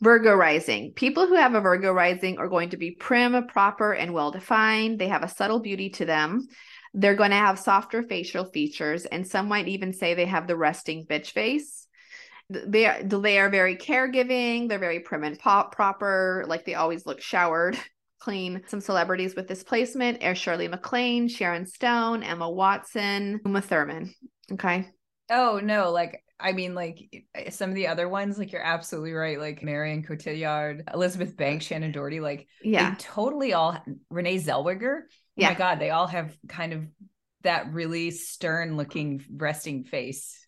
Virgo rising. People who have a Virgo rising are going to be prim, proper, and well defined. They have a subtle beauty to them. They're going to have softer facial features, and some might even say they have the resting bitch face. They are, they are very caregiving. They're very prim and pop proper. Like they always look showered, clean. Some celebrities with this placement are Shirley MacLaine, Sharon Stone, Emma Watson, Uma Thurman. Okay. Oh no, like I mean, like eh, some of the other ones, like you're absolutely right. Like Marion Cotillard, Elizabeth Banks, Shannen Doherty, like Yeah. they totally all Renee Zellweger. Oh Yeah. my god, they all have kind of that really stern looking resting face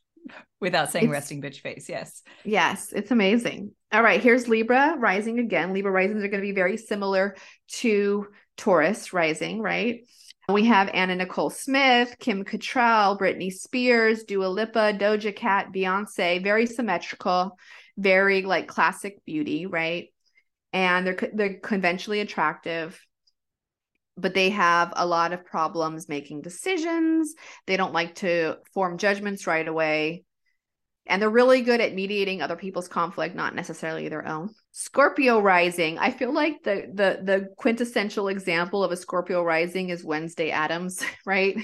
without saying It's- resting bitch face. Yes. Yes, it's amazing. All right, here's Libra rising again. Libra risings are going to be very similar to Taurus rising, right? We have Anna Nicole Smith, Kim Cattrall, Britney Spears, Dua Lipa, Doja Cat, Beyonce, very symmetrical, very like classic beauty, right? And they're they're conventionally attractive, but they have a lot of problems making decisions. They don't like to form judgments right away and they're really good at mediating other people's conflict not necessarily their own. Scorpio rising. I feel like the the the quintessential example of a scorpio rising is wednesday Addams right?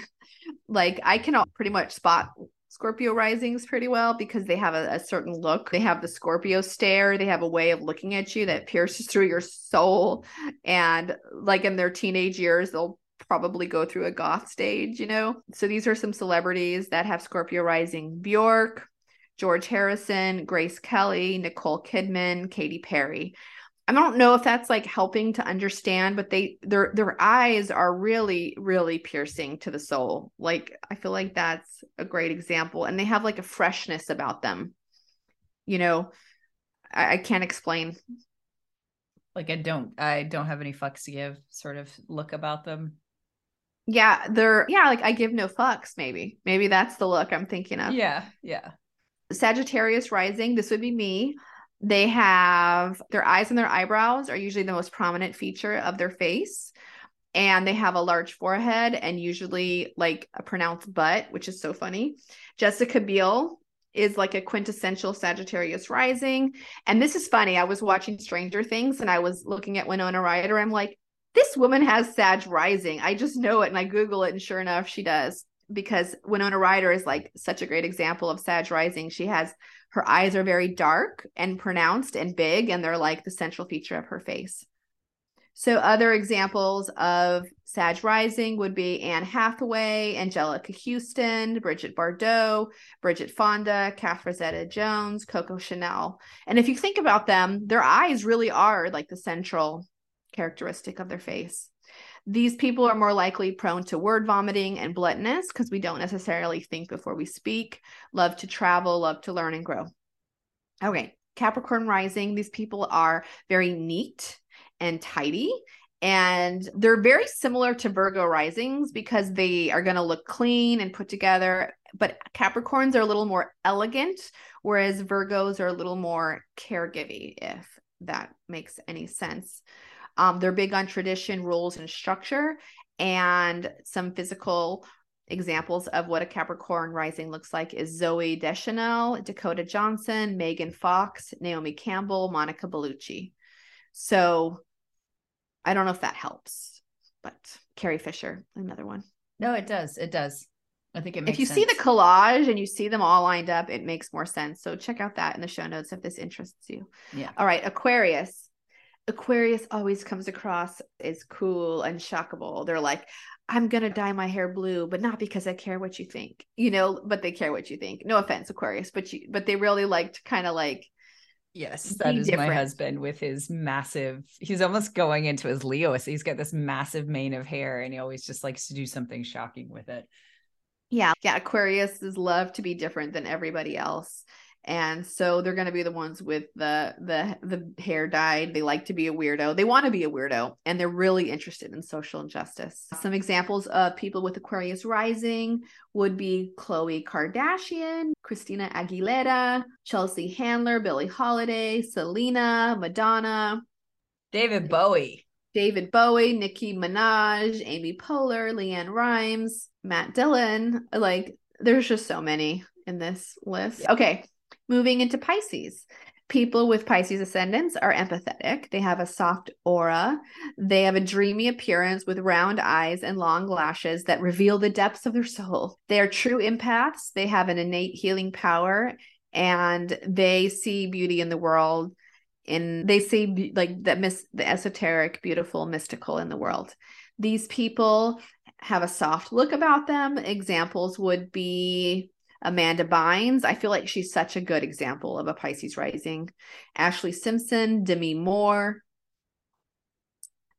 Like i can pretty much spot scorpio risings pretty well because they have a, a certain look. They have the scorpio stare. They have a way of looking at you that pierces through your soul. And like in their teenage years they'll probably go through a goth stage you know? So these are some celebrities that have scorpio rising. Bjork George Harrison, Grace Kelly, Nicole Kidman, Katy Perry. I don't know if that's like helping to understand, but they their their eyes are really really piercing to the soul. Like I feel like that's a great example, and they have like a freshness about them. You know, I, I can't explain. Like I don't I don't have any fucks to give sort of look about them. Yeah, they're yeah, like I give no fucks. Maybe maybe that's the look I'm thinking of. Yeah, yeah. Sagittarius rising, this would be me. They have their eyes and their eyebrows are usually the most prominent feature of their face. And they have a large forehead and usually like a pronounced butt, which is so funny. Jessica Biel is like a quintessential Sagittarius rising. And this is funny. I was watching Stranger Things and I was looking at Winona Ryder. I'm like, this woman has Sag rising. I just know it. And I Google it, and sure enough, she does because Winona Ryder is like such a great example of Sag rising. She has her eyes are very dark and pronounced and big, and they're like the central feature of her face. So other examples of Sag rising would be Anne Hathaway, Anjelica Huston, Bridget Bardot, Bridget Fonda, Catherine Zeta-Jones, Coco Chanel. And if you think about them, their eyes really are like the central characteristic of their face these people are more likely prone to word vomiting and bluntness because we don't necessarily think before we speak, love to travel, love to learn and grow. Okay, Capricorn rising, these people are very neat and tidy And they're very similar to Virgo risings because they are going to look clean and put together. But Capricorns are a little more elegant, whereas Virgos are a little more caregiving, if that makes any sense. Um, they're big on tradition, rules, and structure, and some physical examples of what a Capricorn rising looks like is Zooey Deschanel, Dakota Johnson, Megan Fox, Naomi Campbell, Monica Bellucci. So I don't know if that helps, but Carrie Fisher, another one. No, it does. It does. I think it makes If you sense. see the collage and you see them all lined up, it makes more sense. So check out that in the show notes if this interests you. Yeah. All right, Aquarius. Aquarius always comes across as cool and shockable. They're like, I'm gonna dye my hair blue, but not because I care what you think, you know, but they care what you think. No offense, Aquarius, but you but they really like to kind of like Yes, that is my husband with his massive. He's almost going into his Leo. So he's got this massive mane of hair, and he always just likes to do something shocking with it. yeah, yeah, Aquarius is love to be different than everybody else. And so they're going to be the ones with the the the hair dyed. They like to be a weirdo. They want to be a weirdo and they're really interested in social injustice. Some examples of people with Aquarius rising would be Khloe Kardashian, Christina Aguilera, Chelsea Handler, Billie Holiday, Selena, Madonna, David Bowie. David Bowie, Nicki Minaj, Amy Poehler, LeAnn Rimes, Matt Dillon. Like, there's just so many in this list. Okay, moving into Pisces. People with Pisces ascendants are empathetic. They have a soft aura. They have a dreamy appearance with round eyes and long lashes that reveal the depths of their soul. They are true empaths. They have an innate healing power and they see beauty in the world and they see like that miss the esoteric beautiful mystical in the world these people have a soft look about them examples would be amanda bynes. I feel like she's such a good example of a pisces rising. Ashlee simpson demi moore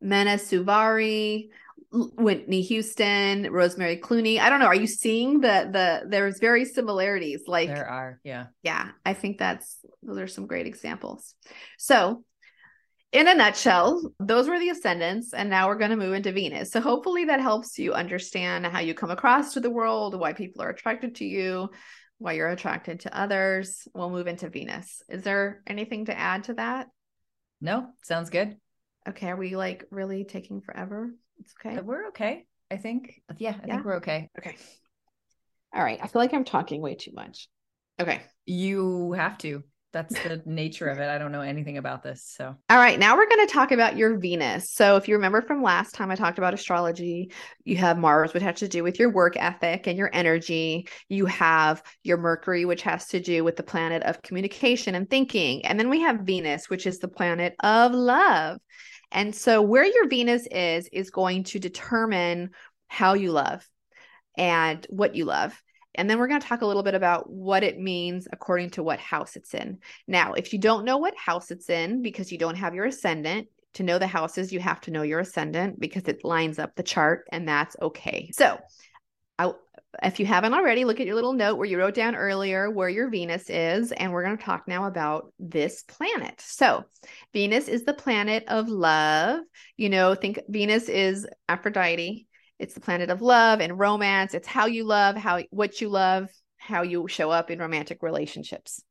mena suvari whitney houston rosemary clooney. I don't know. Are you seeing the the there's very similarities like There are, yeah. yeah i think that's those are some great examples. So in a nutshell those were the ascendants and now we're going to move into venus so hopefully that helps you understand how you come across to the world why people are attracted to you why you're attracted to others we'll move into venus is there anything to add to that No, sounds good. okay are we like really taking forever it's okay Uh, We're okay. I think. Yeah, I Yeah. think we're okay. okay all right i feel like i'm talking way too much okay You have to. That's the nature of it. I don't know anything about this. So All right, now we're going to talk about your Venus. So, if you remember from last time I talked about astrology, you have Mars, which has to do with your work ethic and your energy. You have your Mercury, which has to do with the planet of communication and thinking. And then we have Venus, which is the planet of love. And so, where your Venus is, is going to determine how you love and what you love. And then we're going to talk a little bit about what it means according to what house it's in. Now, if you don't know what house it's in because you don't have your ascendant, to know the houses, you have to know your ascendant because it lines up the chart, and that's okay. So, I, if you haven't already, look at your little note where you wrote down earlier where your Venus is, and we're going to talk now about this planet. So, Venus is the planet of love. You know, think Venus is Aphrodite. It's the planet of love and romance. It's how you love, how what you love, how you show up in romantic relationships.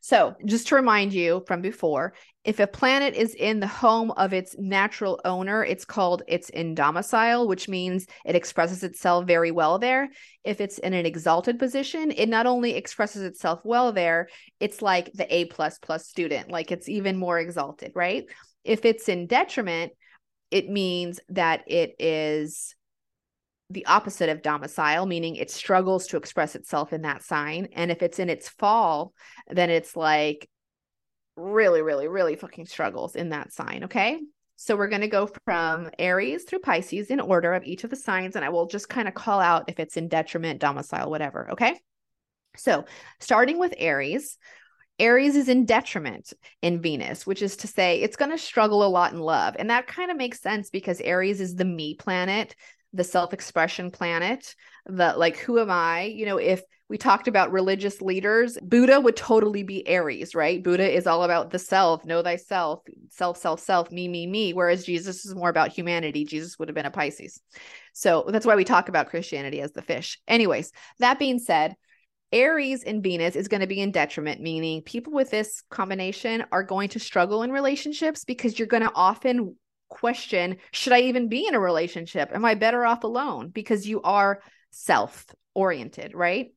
So, just to remind you from before, if a planet is in the home of its natural owner, it's called it's in domicile, which means it expresses itself very well there. If it's in an exalted position, it not only expresses itself well there, it's like the A plus plus student, like it's even more exalted, right? If it's in detriment, it means that it is the opposite of domicile, meaning it struggles to express itself in that sign. And if it's in its fall, then it's like really, really, really fucking struggles in that sign. Okay. So we're going to go from Aries through Pisces in order of each of the signs. And I will just kind of call out if it's in detriment, domicile, whatever. Okay. So starting with Aries, Aries is in detriment in Venus, which is to say it's going to struggle a lot in love. And that kind of makes sense because Aries is the me planet. The self-expression planet, the like who am I? You know, if we talked about religious leaders, Buddha would totally be Aries, right? Buddha is all about the self, know thyself, self, self, self, me, me, me. Whereas Jesus is more about humanity. Jesus would have been a Pisces. So that's why we talk about Christianity as the fish. Anyways, that being said, Aries in Venus is going to be in detriment, meaning people with this combination are going to struggle in relationships because you're going to often question should I even be in a relationship? Am I better off alone? Because you are self oriented, right?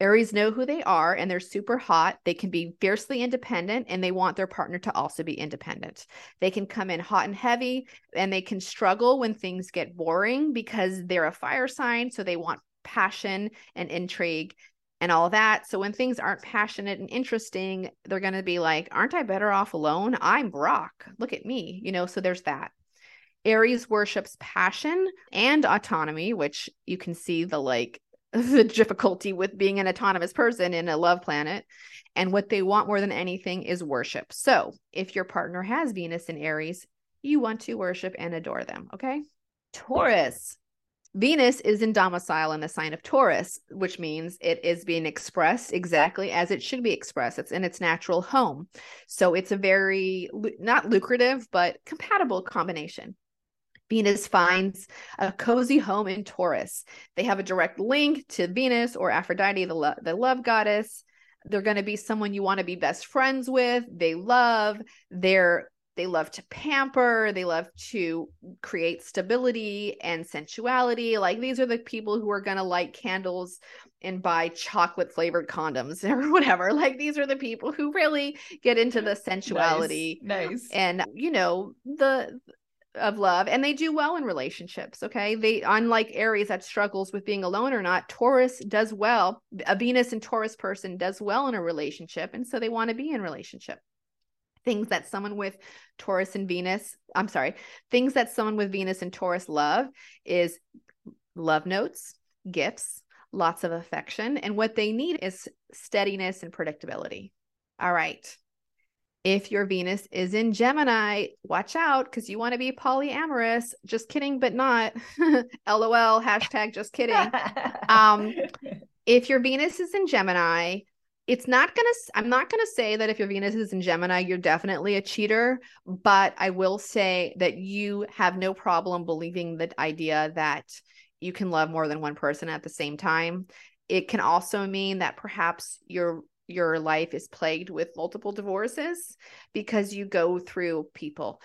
Aries know who they are and they're super hot. They can be fiercely independent and they want their partner to also be independent. They can come in hot and heavy and they can struggle when things get boring because they're a fire sign. So they want passion and intrigue and all that. So when things aren't passionate and interesting, they're going to be like, aren't I better off alone? I'm Brock. Look at me. You know, so there's that. Aries worships passion and autonomy, which you can see the like the difficulty with being an autonomous person in a love planet. And what they want more than anything is worship. So if your partner has Venus in Aries, you want to worship and adore them. Okay. Taurus. Venus is in domicile in the sign of Taurus, which means it is being expressed exactly as it should be expressed. It's in its natural home. So it's a very, not lucrative, but compatible combination. Venus finds a cozy home in Taurus. They have a direct link to Venus or Aphrodite, the, lo- the love goddess. They're going to be someone you want to be best friends with. They love, they're they love to pamper, they love to create stability and sensuality. Like these are the people who are going to light candles and buy chocolate flavored condoms or whatever. Like these are the people who really get into the sensuality. Nice. nice. And you know, the of love and they do well in relationships okay they unlike aries that struggles with being alone or not taurus does well a venus and taurus person does well in a relationship and so they want to be in relationship things that someone with taurus and venus i'm sorry things that someone with venus and taurus love is love notes gifts lots of affection and what they need is steadiness and predictability all right if your Venus is in Gemini, watch out because you want to be polyamorous. Just kidding, but not. LOL, hashtag just kidding. um, if your Venus is in Gemini, it's not to, I'm not to say that if your Venus is in Gemini, you're definitely a cheater, but I will say that you have no problem believing the idea that you can love more than one person at the same time. It can also mean that perhaps you're your life is plagued with multiple divorces because you go through people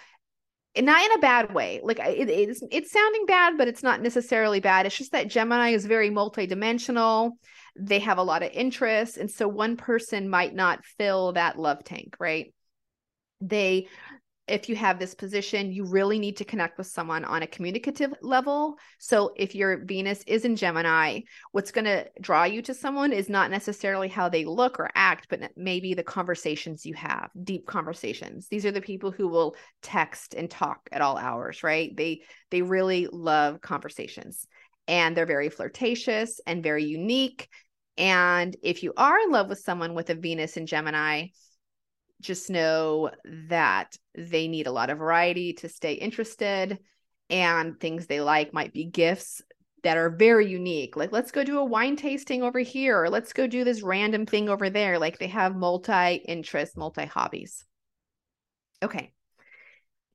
not in a bad way. Like it, it's it's sounding bad but it's not necessarily bad. It's just that gemini is very multidimensional. They have a lot of interests. And so one person might not fill that love tank right? They if you have this position, you really need to connect with someone on a communicative level. So, if your Venus is in Gemini, what's going to draw you to someone is not necessarily how they look or act, but maybe the conversations you have, deep conversations. These are the people who will text and talk at all hours, right? They they really love conversations and they're very flirtatious and very unique. And if you are in love with someone with a Venus in Gemini, just know that they need a lot of variety to stay interested and things they like might be gifts that are very unique like let's go do a wine tasting over here or let's go do this random thing over there like they have multi interests multi hobbies okay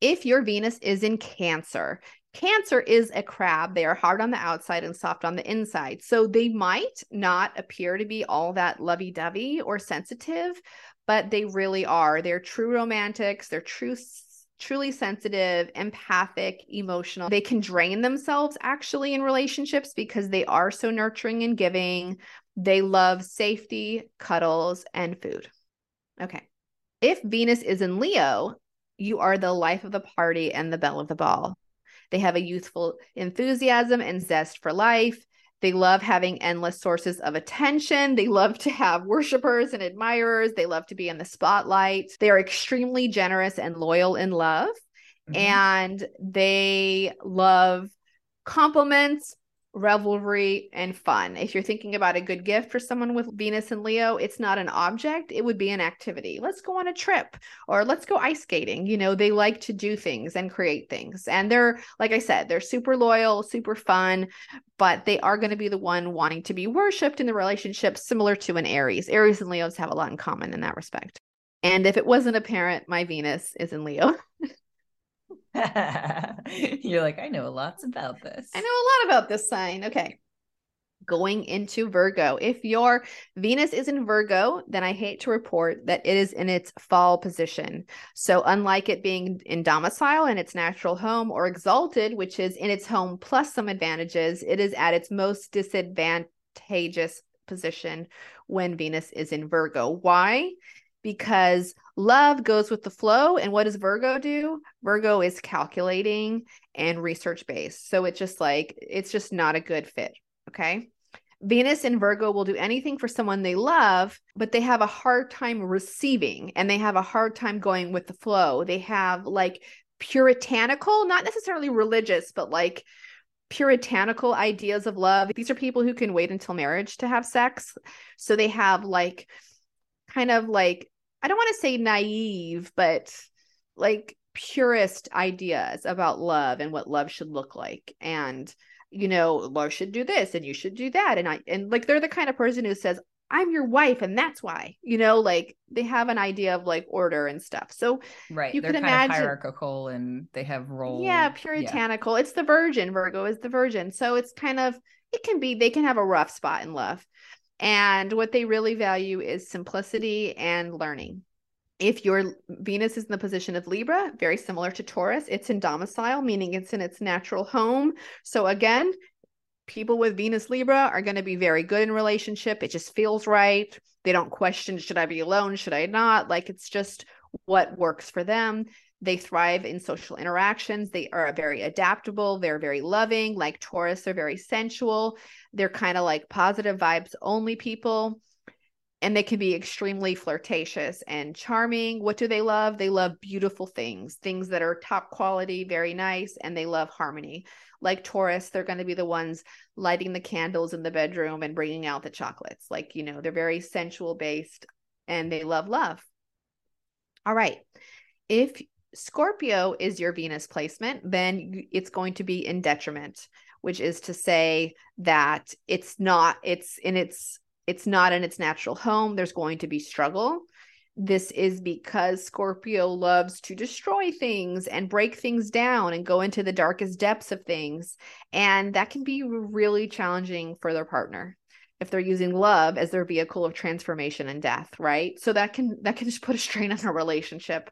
if your venus is in cancer Cancer is a crab. They are hard on the outside and soft on the inside. So they might not appear to be all that lovey dovey or sensitive, but they really are. They're true romantics, they're true truly sensitive, empathic, emotional. They can drain themselves actually in relationships because they are so nurturing and giving. They love safety, cuddles, and food. Okay. If Venus is in Leo, you are the life of the party and the belle of the ball. They have a youthful enthusiasm and zest for life. They love having endless sources of attention. They love to have worshipers and admirers. They love to be in the spotlight. They are extremely generous and loyal in love. Mm-hmm. And they love compliments, revelry, and fun. If you're thinking about a good gift for someone with Venus and Leo, it's not an object, it would be an activity. Let's go on a trip or let's go ice skating. You know, they like to do things and create things. And they're, like I said, they're super loyal, super fun, but they are going to be the one wanting to be worshiped in the relationship, similar to an Aries. Aries and Leos have a lot in common in that respect. And if it wasn't apparent, my Venus is in Leo. You're like, I know lots about this. I know a lot about this sign. Okay. Going into Virgo. If your Venus is in Virgo, then I hate to report that it is in its fall position. So, unlike it being in domicile in its natural home or exalted, which is in its home plus some advantages, it is at its most disadvantageous position when Venus is in Virgo. Why? Because love goes with the flow. And what does Virgo do? Virgo is calculating and research based. So it's just like, it's just not a good fit. Okay. Venus and Virgo will do anything for someone they love, but they have a hard time receiving and they have a hard time going with the flow. They have like puritanical, not necessarily religious, but like puritanical ideas of love. These are people who can wait until marriage to have sex. So they have like kind of like I don't want to say naive, but like purist ideas about love and what love should look like. And, you know, love should do this and you should do that. And I, and like they're the kind of person who says, I'm your wife and that's why, you know, like they have an idea of like order and stuff. So, right. You They're can kind imagine- of hierarchical and they have roles. yeah, puritanical. It's the virgin. Virgo is the virgin. So it's kind of, it can be, they can have a rough spot in love. And what they really value is simplicity and learning. If your Venus is in the position of Libra, very similar to Taurus, it's in domicile, meaning it's in its natural home. So again, people with Venus Libra are going to be very good in relationship. It just feels right. They don't question should I be alone, should I not? Like it's just what works for them. They thrive in social interactions. They are very adaptable. They're very loving. Like Taurus, they're very sensual. They're kind of like positive vibes only people. And they can be extremely flirtatious and charming. What do they love? They love beautiful things, things that are top quality, very nice, and they love harmony. Like Taurus, they're going to be the ones lighting the candles in the bedroom and bringing out the chocolates. Like, you know, they're very sensual based and they love love. All right. If Scorpio is your Venus placement, then it's going to be in detriment, which is to say that it's not it's in its it's not in its natural home. There's going to be struggle. This is because Scorpio loves to destroy things and break things down and go into the darkest depths of things. And that can be really challenging for their partner if they're using love as their vehicle of transformation and death, right? So that can that can just put a strain on a relationship.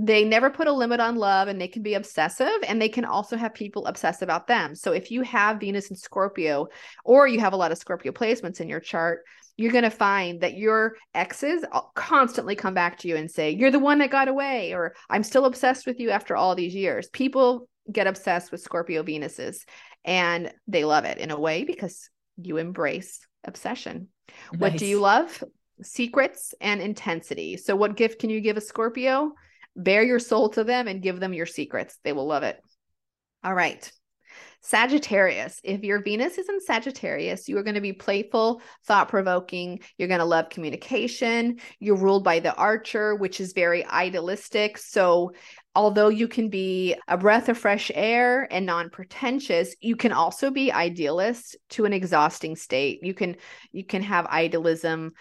They never put a limit on love and they can be obsessive and they can also have people obsess about them. So if you have Venus and Scorpio or you have a lot of Scorpio placements in your chart, you're going to find that your exes constantly come back to you and say, You're the one that got away, or I'm still obsessed with you after all these years. People get obsessed with Scorpio Venuses and they love it in a way because you embrace obsession. What do you love? Secrets and intensity. So, what gift can you give a Scorpio? Bare your soul to them and give them your secrets. They will love it. All right. Sagittarius. If your Venus is in Sagittarius, you are going to be playful, thought provoking. You're going to love communication. You're ruled by the archer, which is very idealistic. So, although you can be a breath of fresh air and non-pretentious you can also be idealist to an exhausting state you can you can have idealism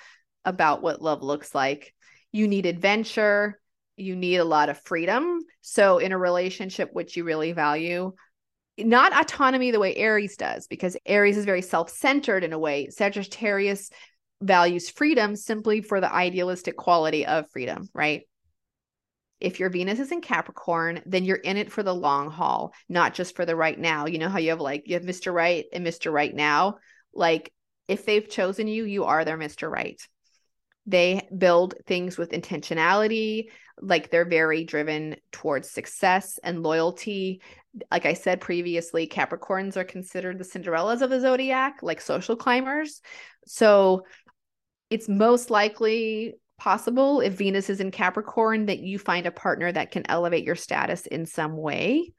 about what love looks like you need adventure you need a lot of freedom so in a relationship which you really value not autonomy the way aries does because aries is very self-centered in a way sagittarius values freedom simply for the idealistic quality of freedom right if your Venus is in Capricorn, then you're in it for the long haul, not just for the right now. You know how you have like you have Mr. Right and Mr. Right now? Like if they've chosen you, you are their Mr. Right. They build things with intentionality, like they're very driven towards success and loyalty. Like I said previously, Capricorns are considered the Cinderellas of the zodiac, like social climbers. So it's most likely possible if Venus is in Capricorn that you find a partner that can elevate your status in some way.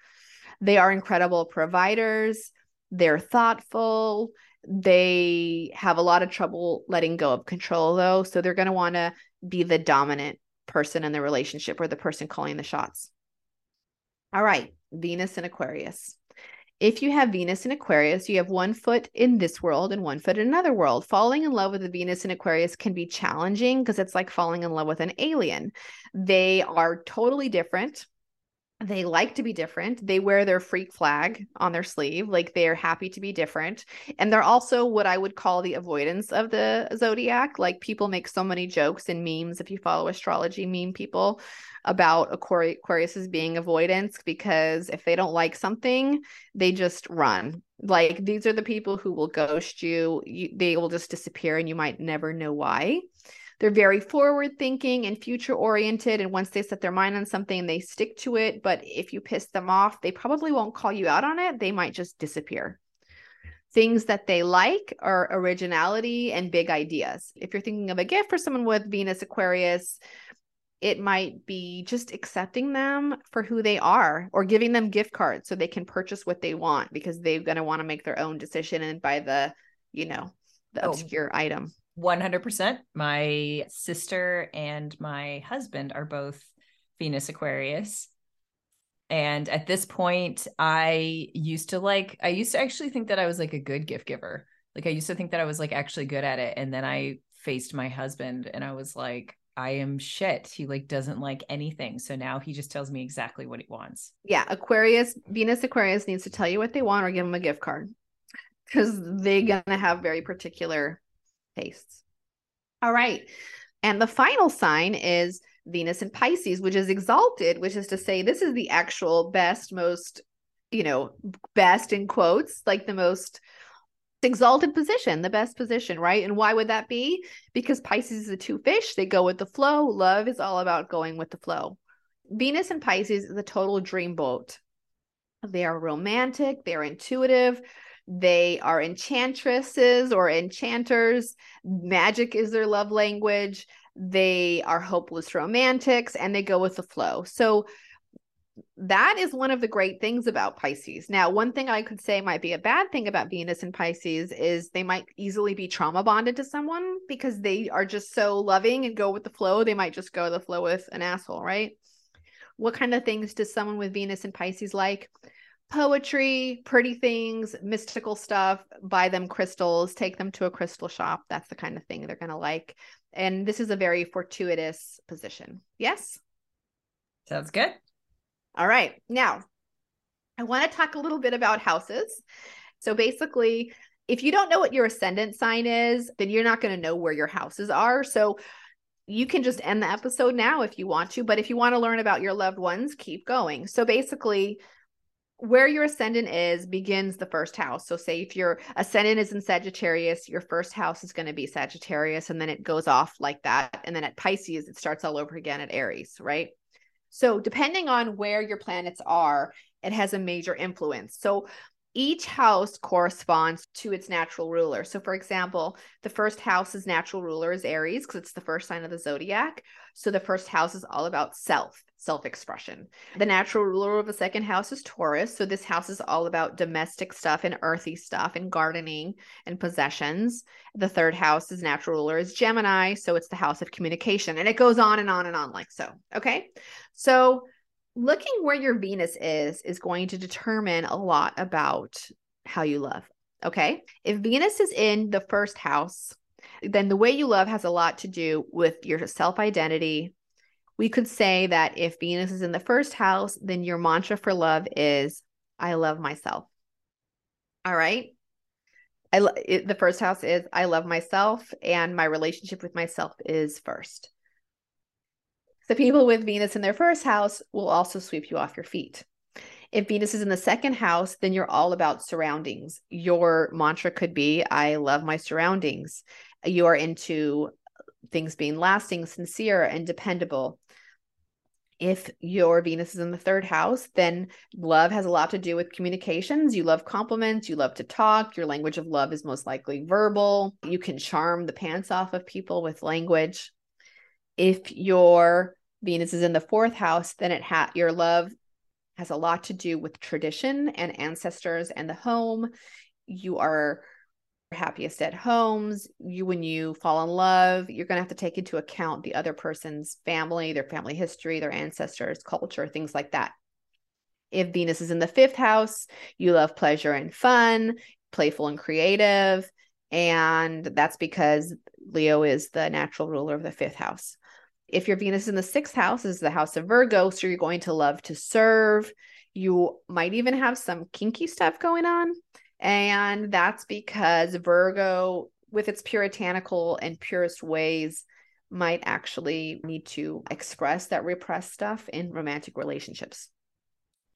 They are incredible providers. They're thoughtful. They have a lot of trouble letting go of control, though. So they're going to want to be the dominant person in the relationship or the person calling the shots. All right, Venus and Aquarius. If you have Venus in Aquarius, you have one foot in this world and one foot in another world. Falling in love with a Venus in Aquarius can be challenging because it's like falling in love with an alien. They are totally different. They like to be different. They wear their freak flag on their sleeve. Like they're happy to be different. And they're also what I would call the avoidance of the zodiac. Like people make so many jokes and memes if you follow astrology meme people about Aquarius as being avoidance because if they don't like something, they just run. Like these are the people who will ghost you. you they will just disappear and you might never know why. They're very forward thinking and future oriented. And once they set their mind on something, they stick to it. But if you piss them off, they probably won't call you out on it. They might just disappear. Things that they like are originality and big ideas. If you're thinking of a gift for someone with Venus Aquarius, it might be just accepting them for who they are or giving them gift cards so they can purchase what they want because they're going to want to make their own decision and buy the, you know, the Oh. obscure item. 100%. My sister and my husband are both Venus Aquarius. And at this point, I used to like, I used to actually think that I was like a good gift giver. Like, I used to think that I was like actually good at it. And then I faced my husband and I was like, I am shit. He like doesn't like anything. So now he just tells me exactly what he wants. Yeah, Aquarius, Venus Aquarius needs to tell you what they want or give them a gift card because they're going to have very particular tastes. All right. And the final sign is Venus in Pisces, which is exalted, which is to say, this is the actual best, most, you know, best in quotes, like the most exalted position, the best position, right? And why would that be? Because Pisces is the two fish, they go with the flow. Love is all about going with the flow. Venus and Pisces is a total dream boat. They are romantic, they're intuitive, they are enchantresses or enchanters. Magic is their love language. They are hopeless romantics and they go with the flow. So that is one of the great things about Pisces. Now, one thing I could say might be a bad thing about Venus and Pisces is they might easily be trauma bonded to someone because they are just so loving and go with the flow. They might just go the flow with an asshole, right? What kind of things does someone with Venus and Pisces like? Poetry, pretty things, mystical stuff, buy them crystals, take them to a crystal shop. That's the kind of thing they're going to like. And this is a very fortuitous position. Yes? Sounds good. All right. Now, I want to talk a little bit about houses. So basically, if you don't know what your ascendant sign is, then you're not going to know where your houses are. So you can just end the episode now if you want to, but if you want to learn about your loved ones, keep going. So basically, where your ascendant is begins the first house. So, say if your ascendant is in Sagittarius, your first house is going to be Sagittarius, and then it goes off like that. And then at Pisces, it starts all over again at Aries, right? So, depending on where your planets are, it has a major influence. So, each house corresponds to its natural ruler. So, for example, the first house's natural ruler is Aries because it's the first sign of the zodiac. So, the first house is all about self, self expression. The natural ruler of the second house is Taurus. So, this house is all about domestic stuff and earthy stuff and gardening and possessions. The third house's natural ruler is Gemini. So, it's the house of communication. And it goes on and on and on like so. Okay. So, looking where your Venus is is going to determine a lot about how you love. Okay. If Venus is in the first house, then the way you love has a lot to do with your self identity. We could say that if Venus is in the first house, then your mantra for love is, I love myself. All right. I, lo- it, the first house is, I love myself, and my relationship with myself is first. The people with Venus in their first house will also sweep you off your feet. If Venus is in the second house, then you're all about surroundings. Your mantra could be, I love my surroundings. You are into things being lasting, sincere, and dependable. If your Venus is in the third house, then love has a lot to do with communications. You love compliments, you love to talk. Your language of love is most likely verbal. You can charm the pants off of people with language. If your Venus is in the fourth house, then it ha- your love has a lot to do with tradition and ancestors and the home. You are happiest at homes. You, when you fall in love, you're going to have to take into account the other person's family, their family history, their ancestors, culture, things like that. If Venus is in the fifth house, you love pleasure and fun, playful and creative. And that's because Leo is the natural ruler of the fifth house. If your Venus in the sixth house, is the house of Virgo, so you're going to love to serve. You might even have some kinky stuff going on. And that's because Virgo, with its puritanical and purest ways, might actually need to express that repressed stuff in romantic relationships.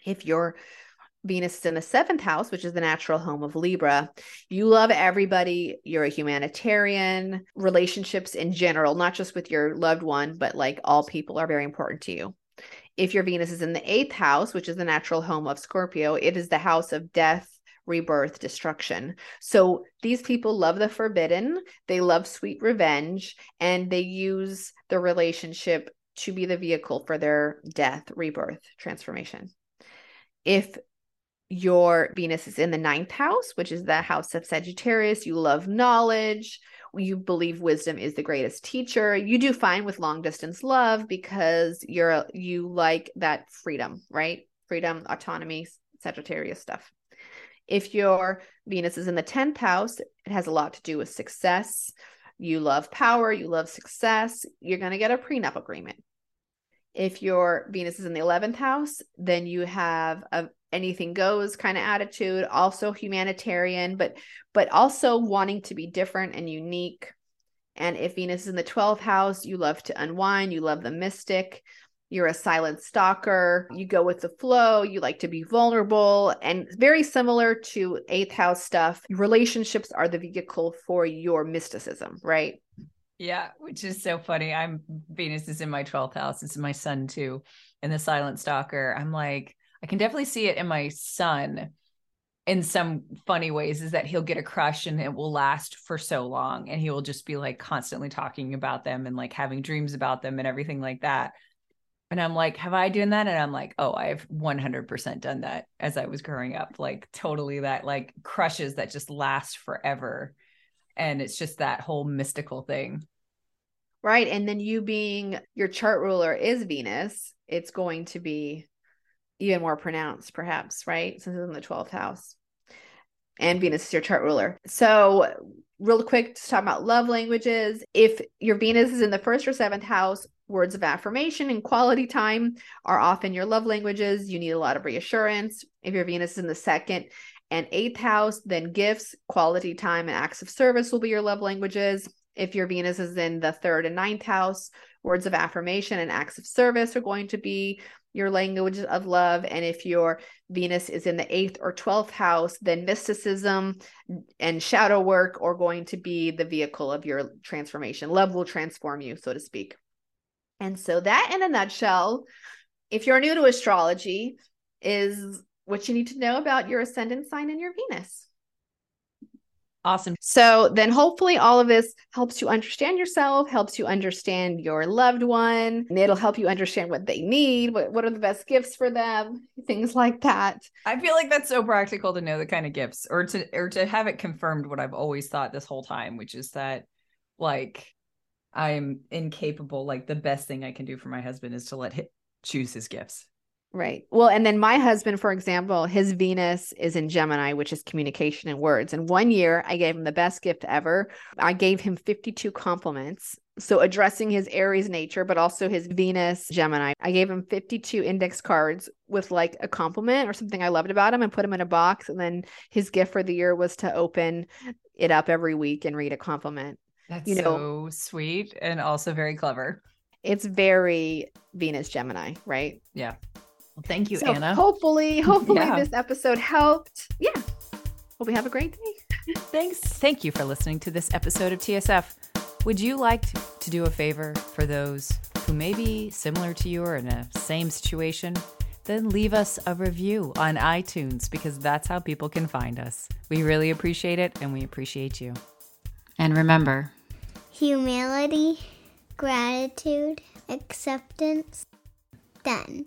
If your Venus is in the seventh house, which is the natural home of Libra, you love everybody. You're a humanitarian, relationships in general, not just with your loved one, but like all people are very important to you. If your Venus is in the eighth house, which is the natural home of Scorpio, it is the house of death, rebirth, destruction. So these people love the forbidden, they love sweet revenge, and they use the relationship to be the vehicle for their death, rebirth, transformation. If your Venus is in the ninth house, which is the house of Sagittarius, you love knowledge. You believe wisdom is the greatest teacher. You do fine with long distance love because you're you like that freedom, right? Freedom, autonomy, Sagittarius stuff. If your Venus is in the 10th house, it has a lot to do with success. You love power, you love success, you're going to get a prenup agreement. If your Venus is in the 11th house, then you have a anything goes kind of attitude, also humanitarian, but but also wanting to be different and unique. And if Venus is in the 12th house, you love to unwind, you love the mystic, you're a silent stalker, you go with the flow, you like to be vulnerable, and very similar to eighth house stuff, relationships are the vehicle for your mysticism, right? Yeah, which is so funny. I'm Venus is in my 12th house. It's my son too. And the silent stalker. I'm like, I can definitely see it in my son in some funny ways is that he'll get a crush and it will last for so long and he will just be like constantly talking about them and like having dreams about them and everything like that and I'm like, have I done that? And I'm like, oh, I've 100% done that as I was growing up. Like, totally that, like, crushes that just last forever. And it's just that whole mystical thing. Right. And then you being your chart ruler is Venus, it's going to be even more pronounced, perhaps, right? Since it's in the 12th house. And Venus is your chart ruler. So, real quick, to talk about love languages. If your Venus is in the first or seventh house, words of affirmation and quality time are often your love languages. You need a lot of reassurance. If your Venus is in the second and eighth house, then gifts, quality time, and acts of service will be your love languages. If your Venus is in the third and ninth house, words of affirmation and acts of service are going to be your language of love. And if your Venus is in the eighth or 12th house, then mysticism and shadow work are going to be the vehicle of your transformation. Love will transform you, so to speak. And so, that in a nutshell, if you're new to astrology, is what you need to know about your ascendant sign and your Venus. Awesome. So then hopefully all of this helps you understand yourself, helps you understand your loved one, and it'll help you understand what they need, what, what are the best gifts for them, things like that. I feel like that's so practical to know the kind of gifts or to or to have it confirmed what I've always thought this whole time, which is that like I'm incapable, like the best thing I can do for my husband is to let him choose his gifts. Right. Well, and then my husband, for example, his Venus is in Gemini, which is communication and words. And one year I gave him the best gift ever. I gave him 52 compliments. So addressing his Aries nature, but also his Venus Gemini. I gave him 52 index cards with like a compliment or something I loved about him and put him in a box. And then his gift for the year was to open it up every week and read a compliment. That's You know- so sweet and also very clever. It's very Venus Gemini, right? Yeah. Well, thank you, so Anna. hopefully, hopefully Yeah. this episode helped. Yeah. Hope we have a great day. Thanks. Thank you for listening to this episode of TSF. Would you like to, to do a favor for those who may be similar to you or in a same situation? Then leave us a review on iTunes because that's how people can find us. We really appreciate it and we appreciate you. And remember, Humility, gratitude, acceptance. Done.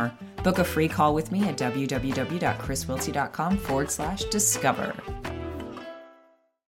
more, Book a free call with me at www.chriswiltsey.com forward slash discover.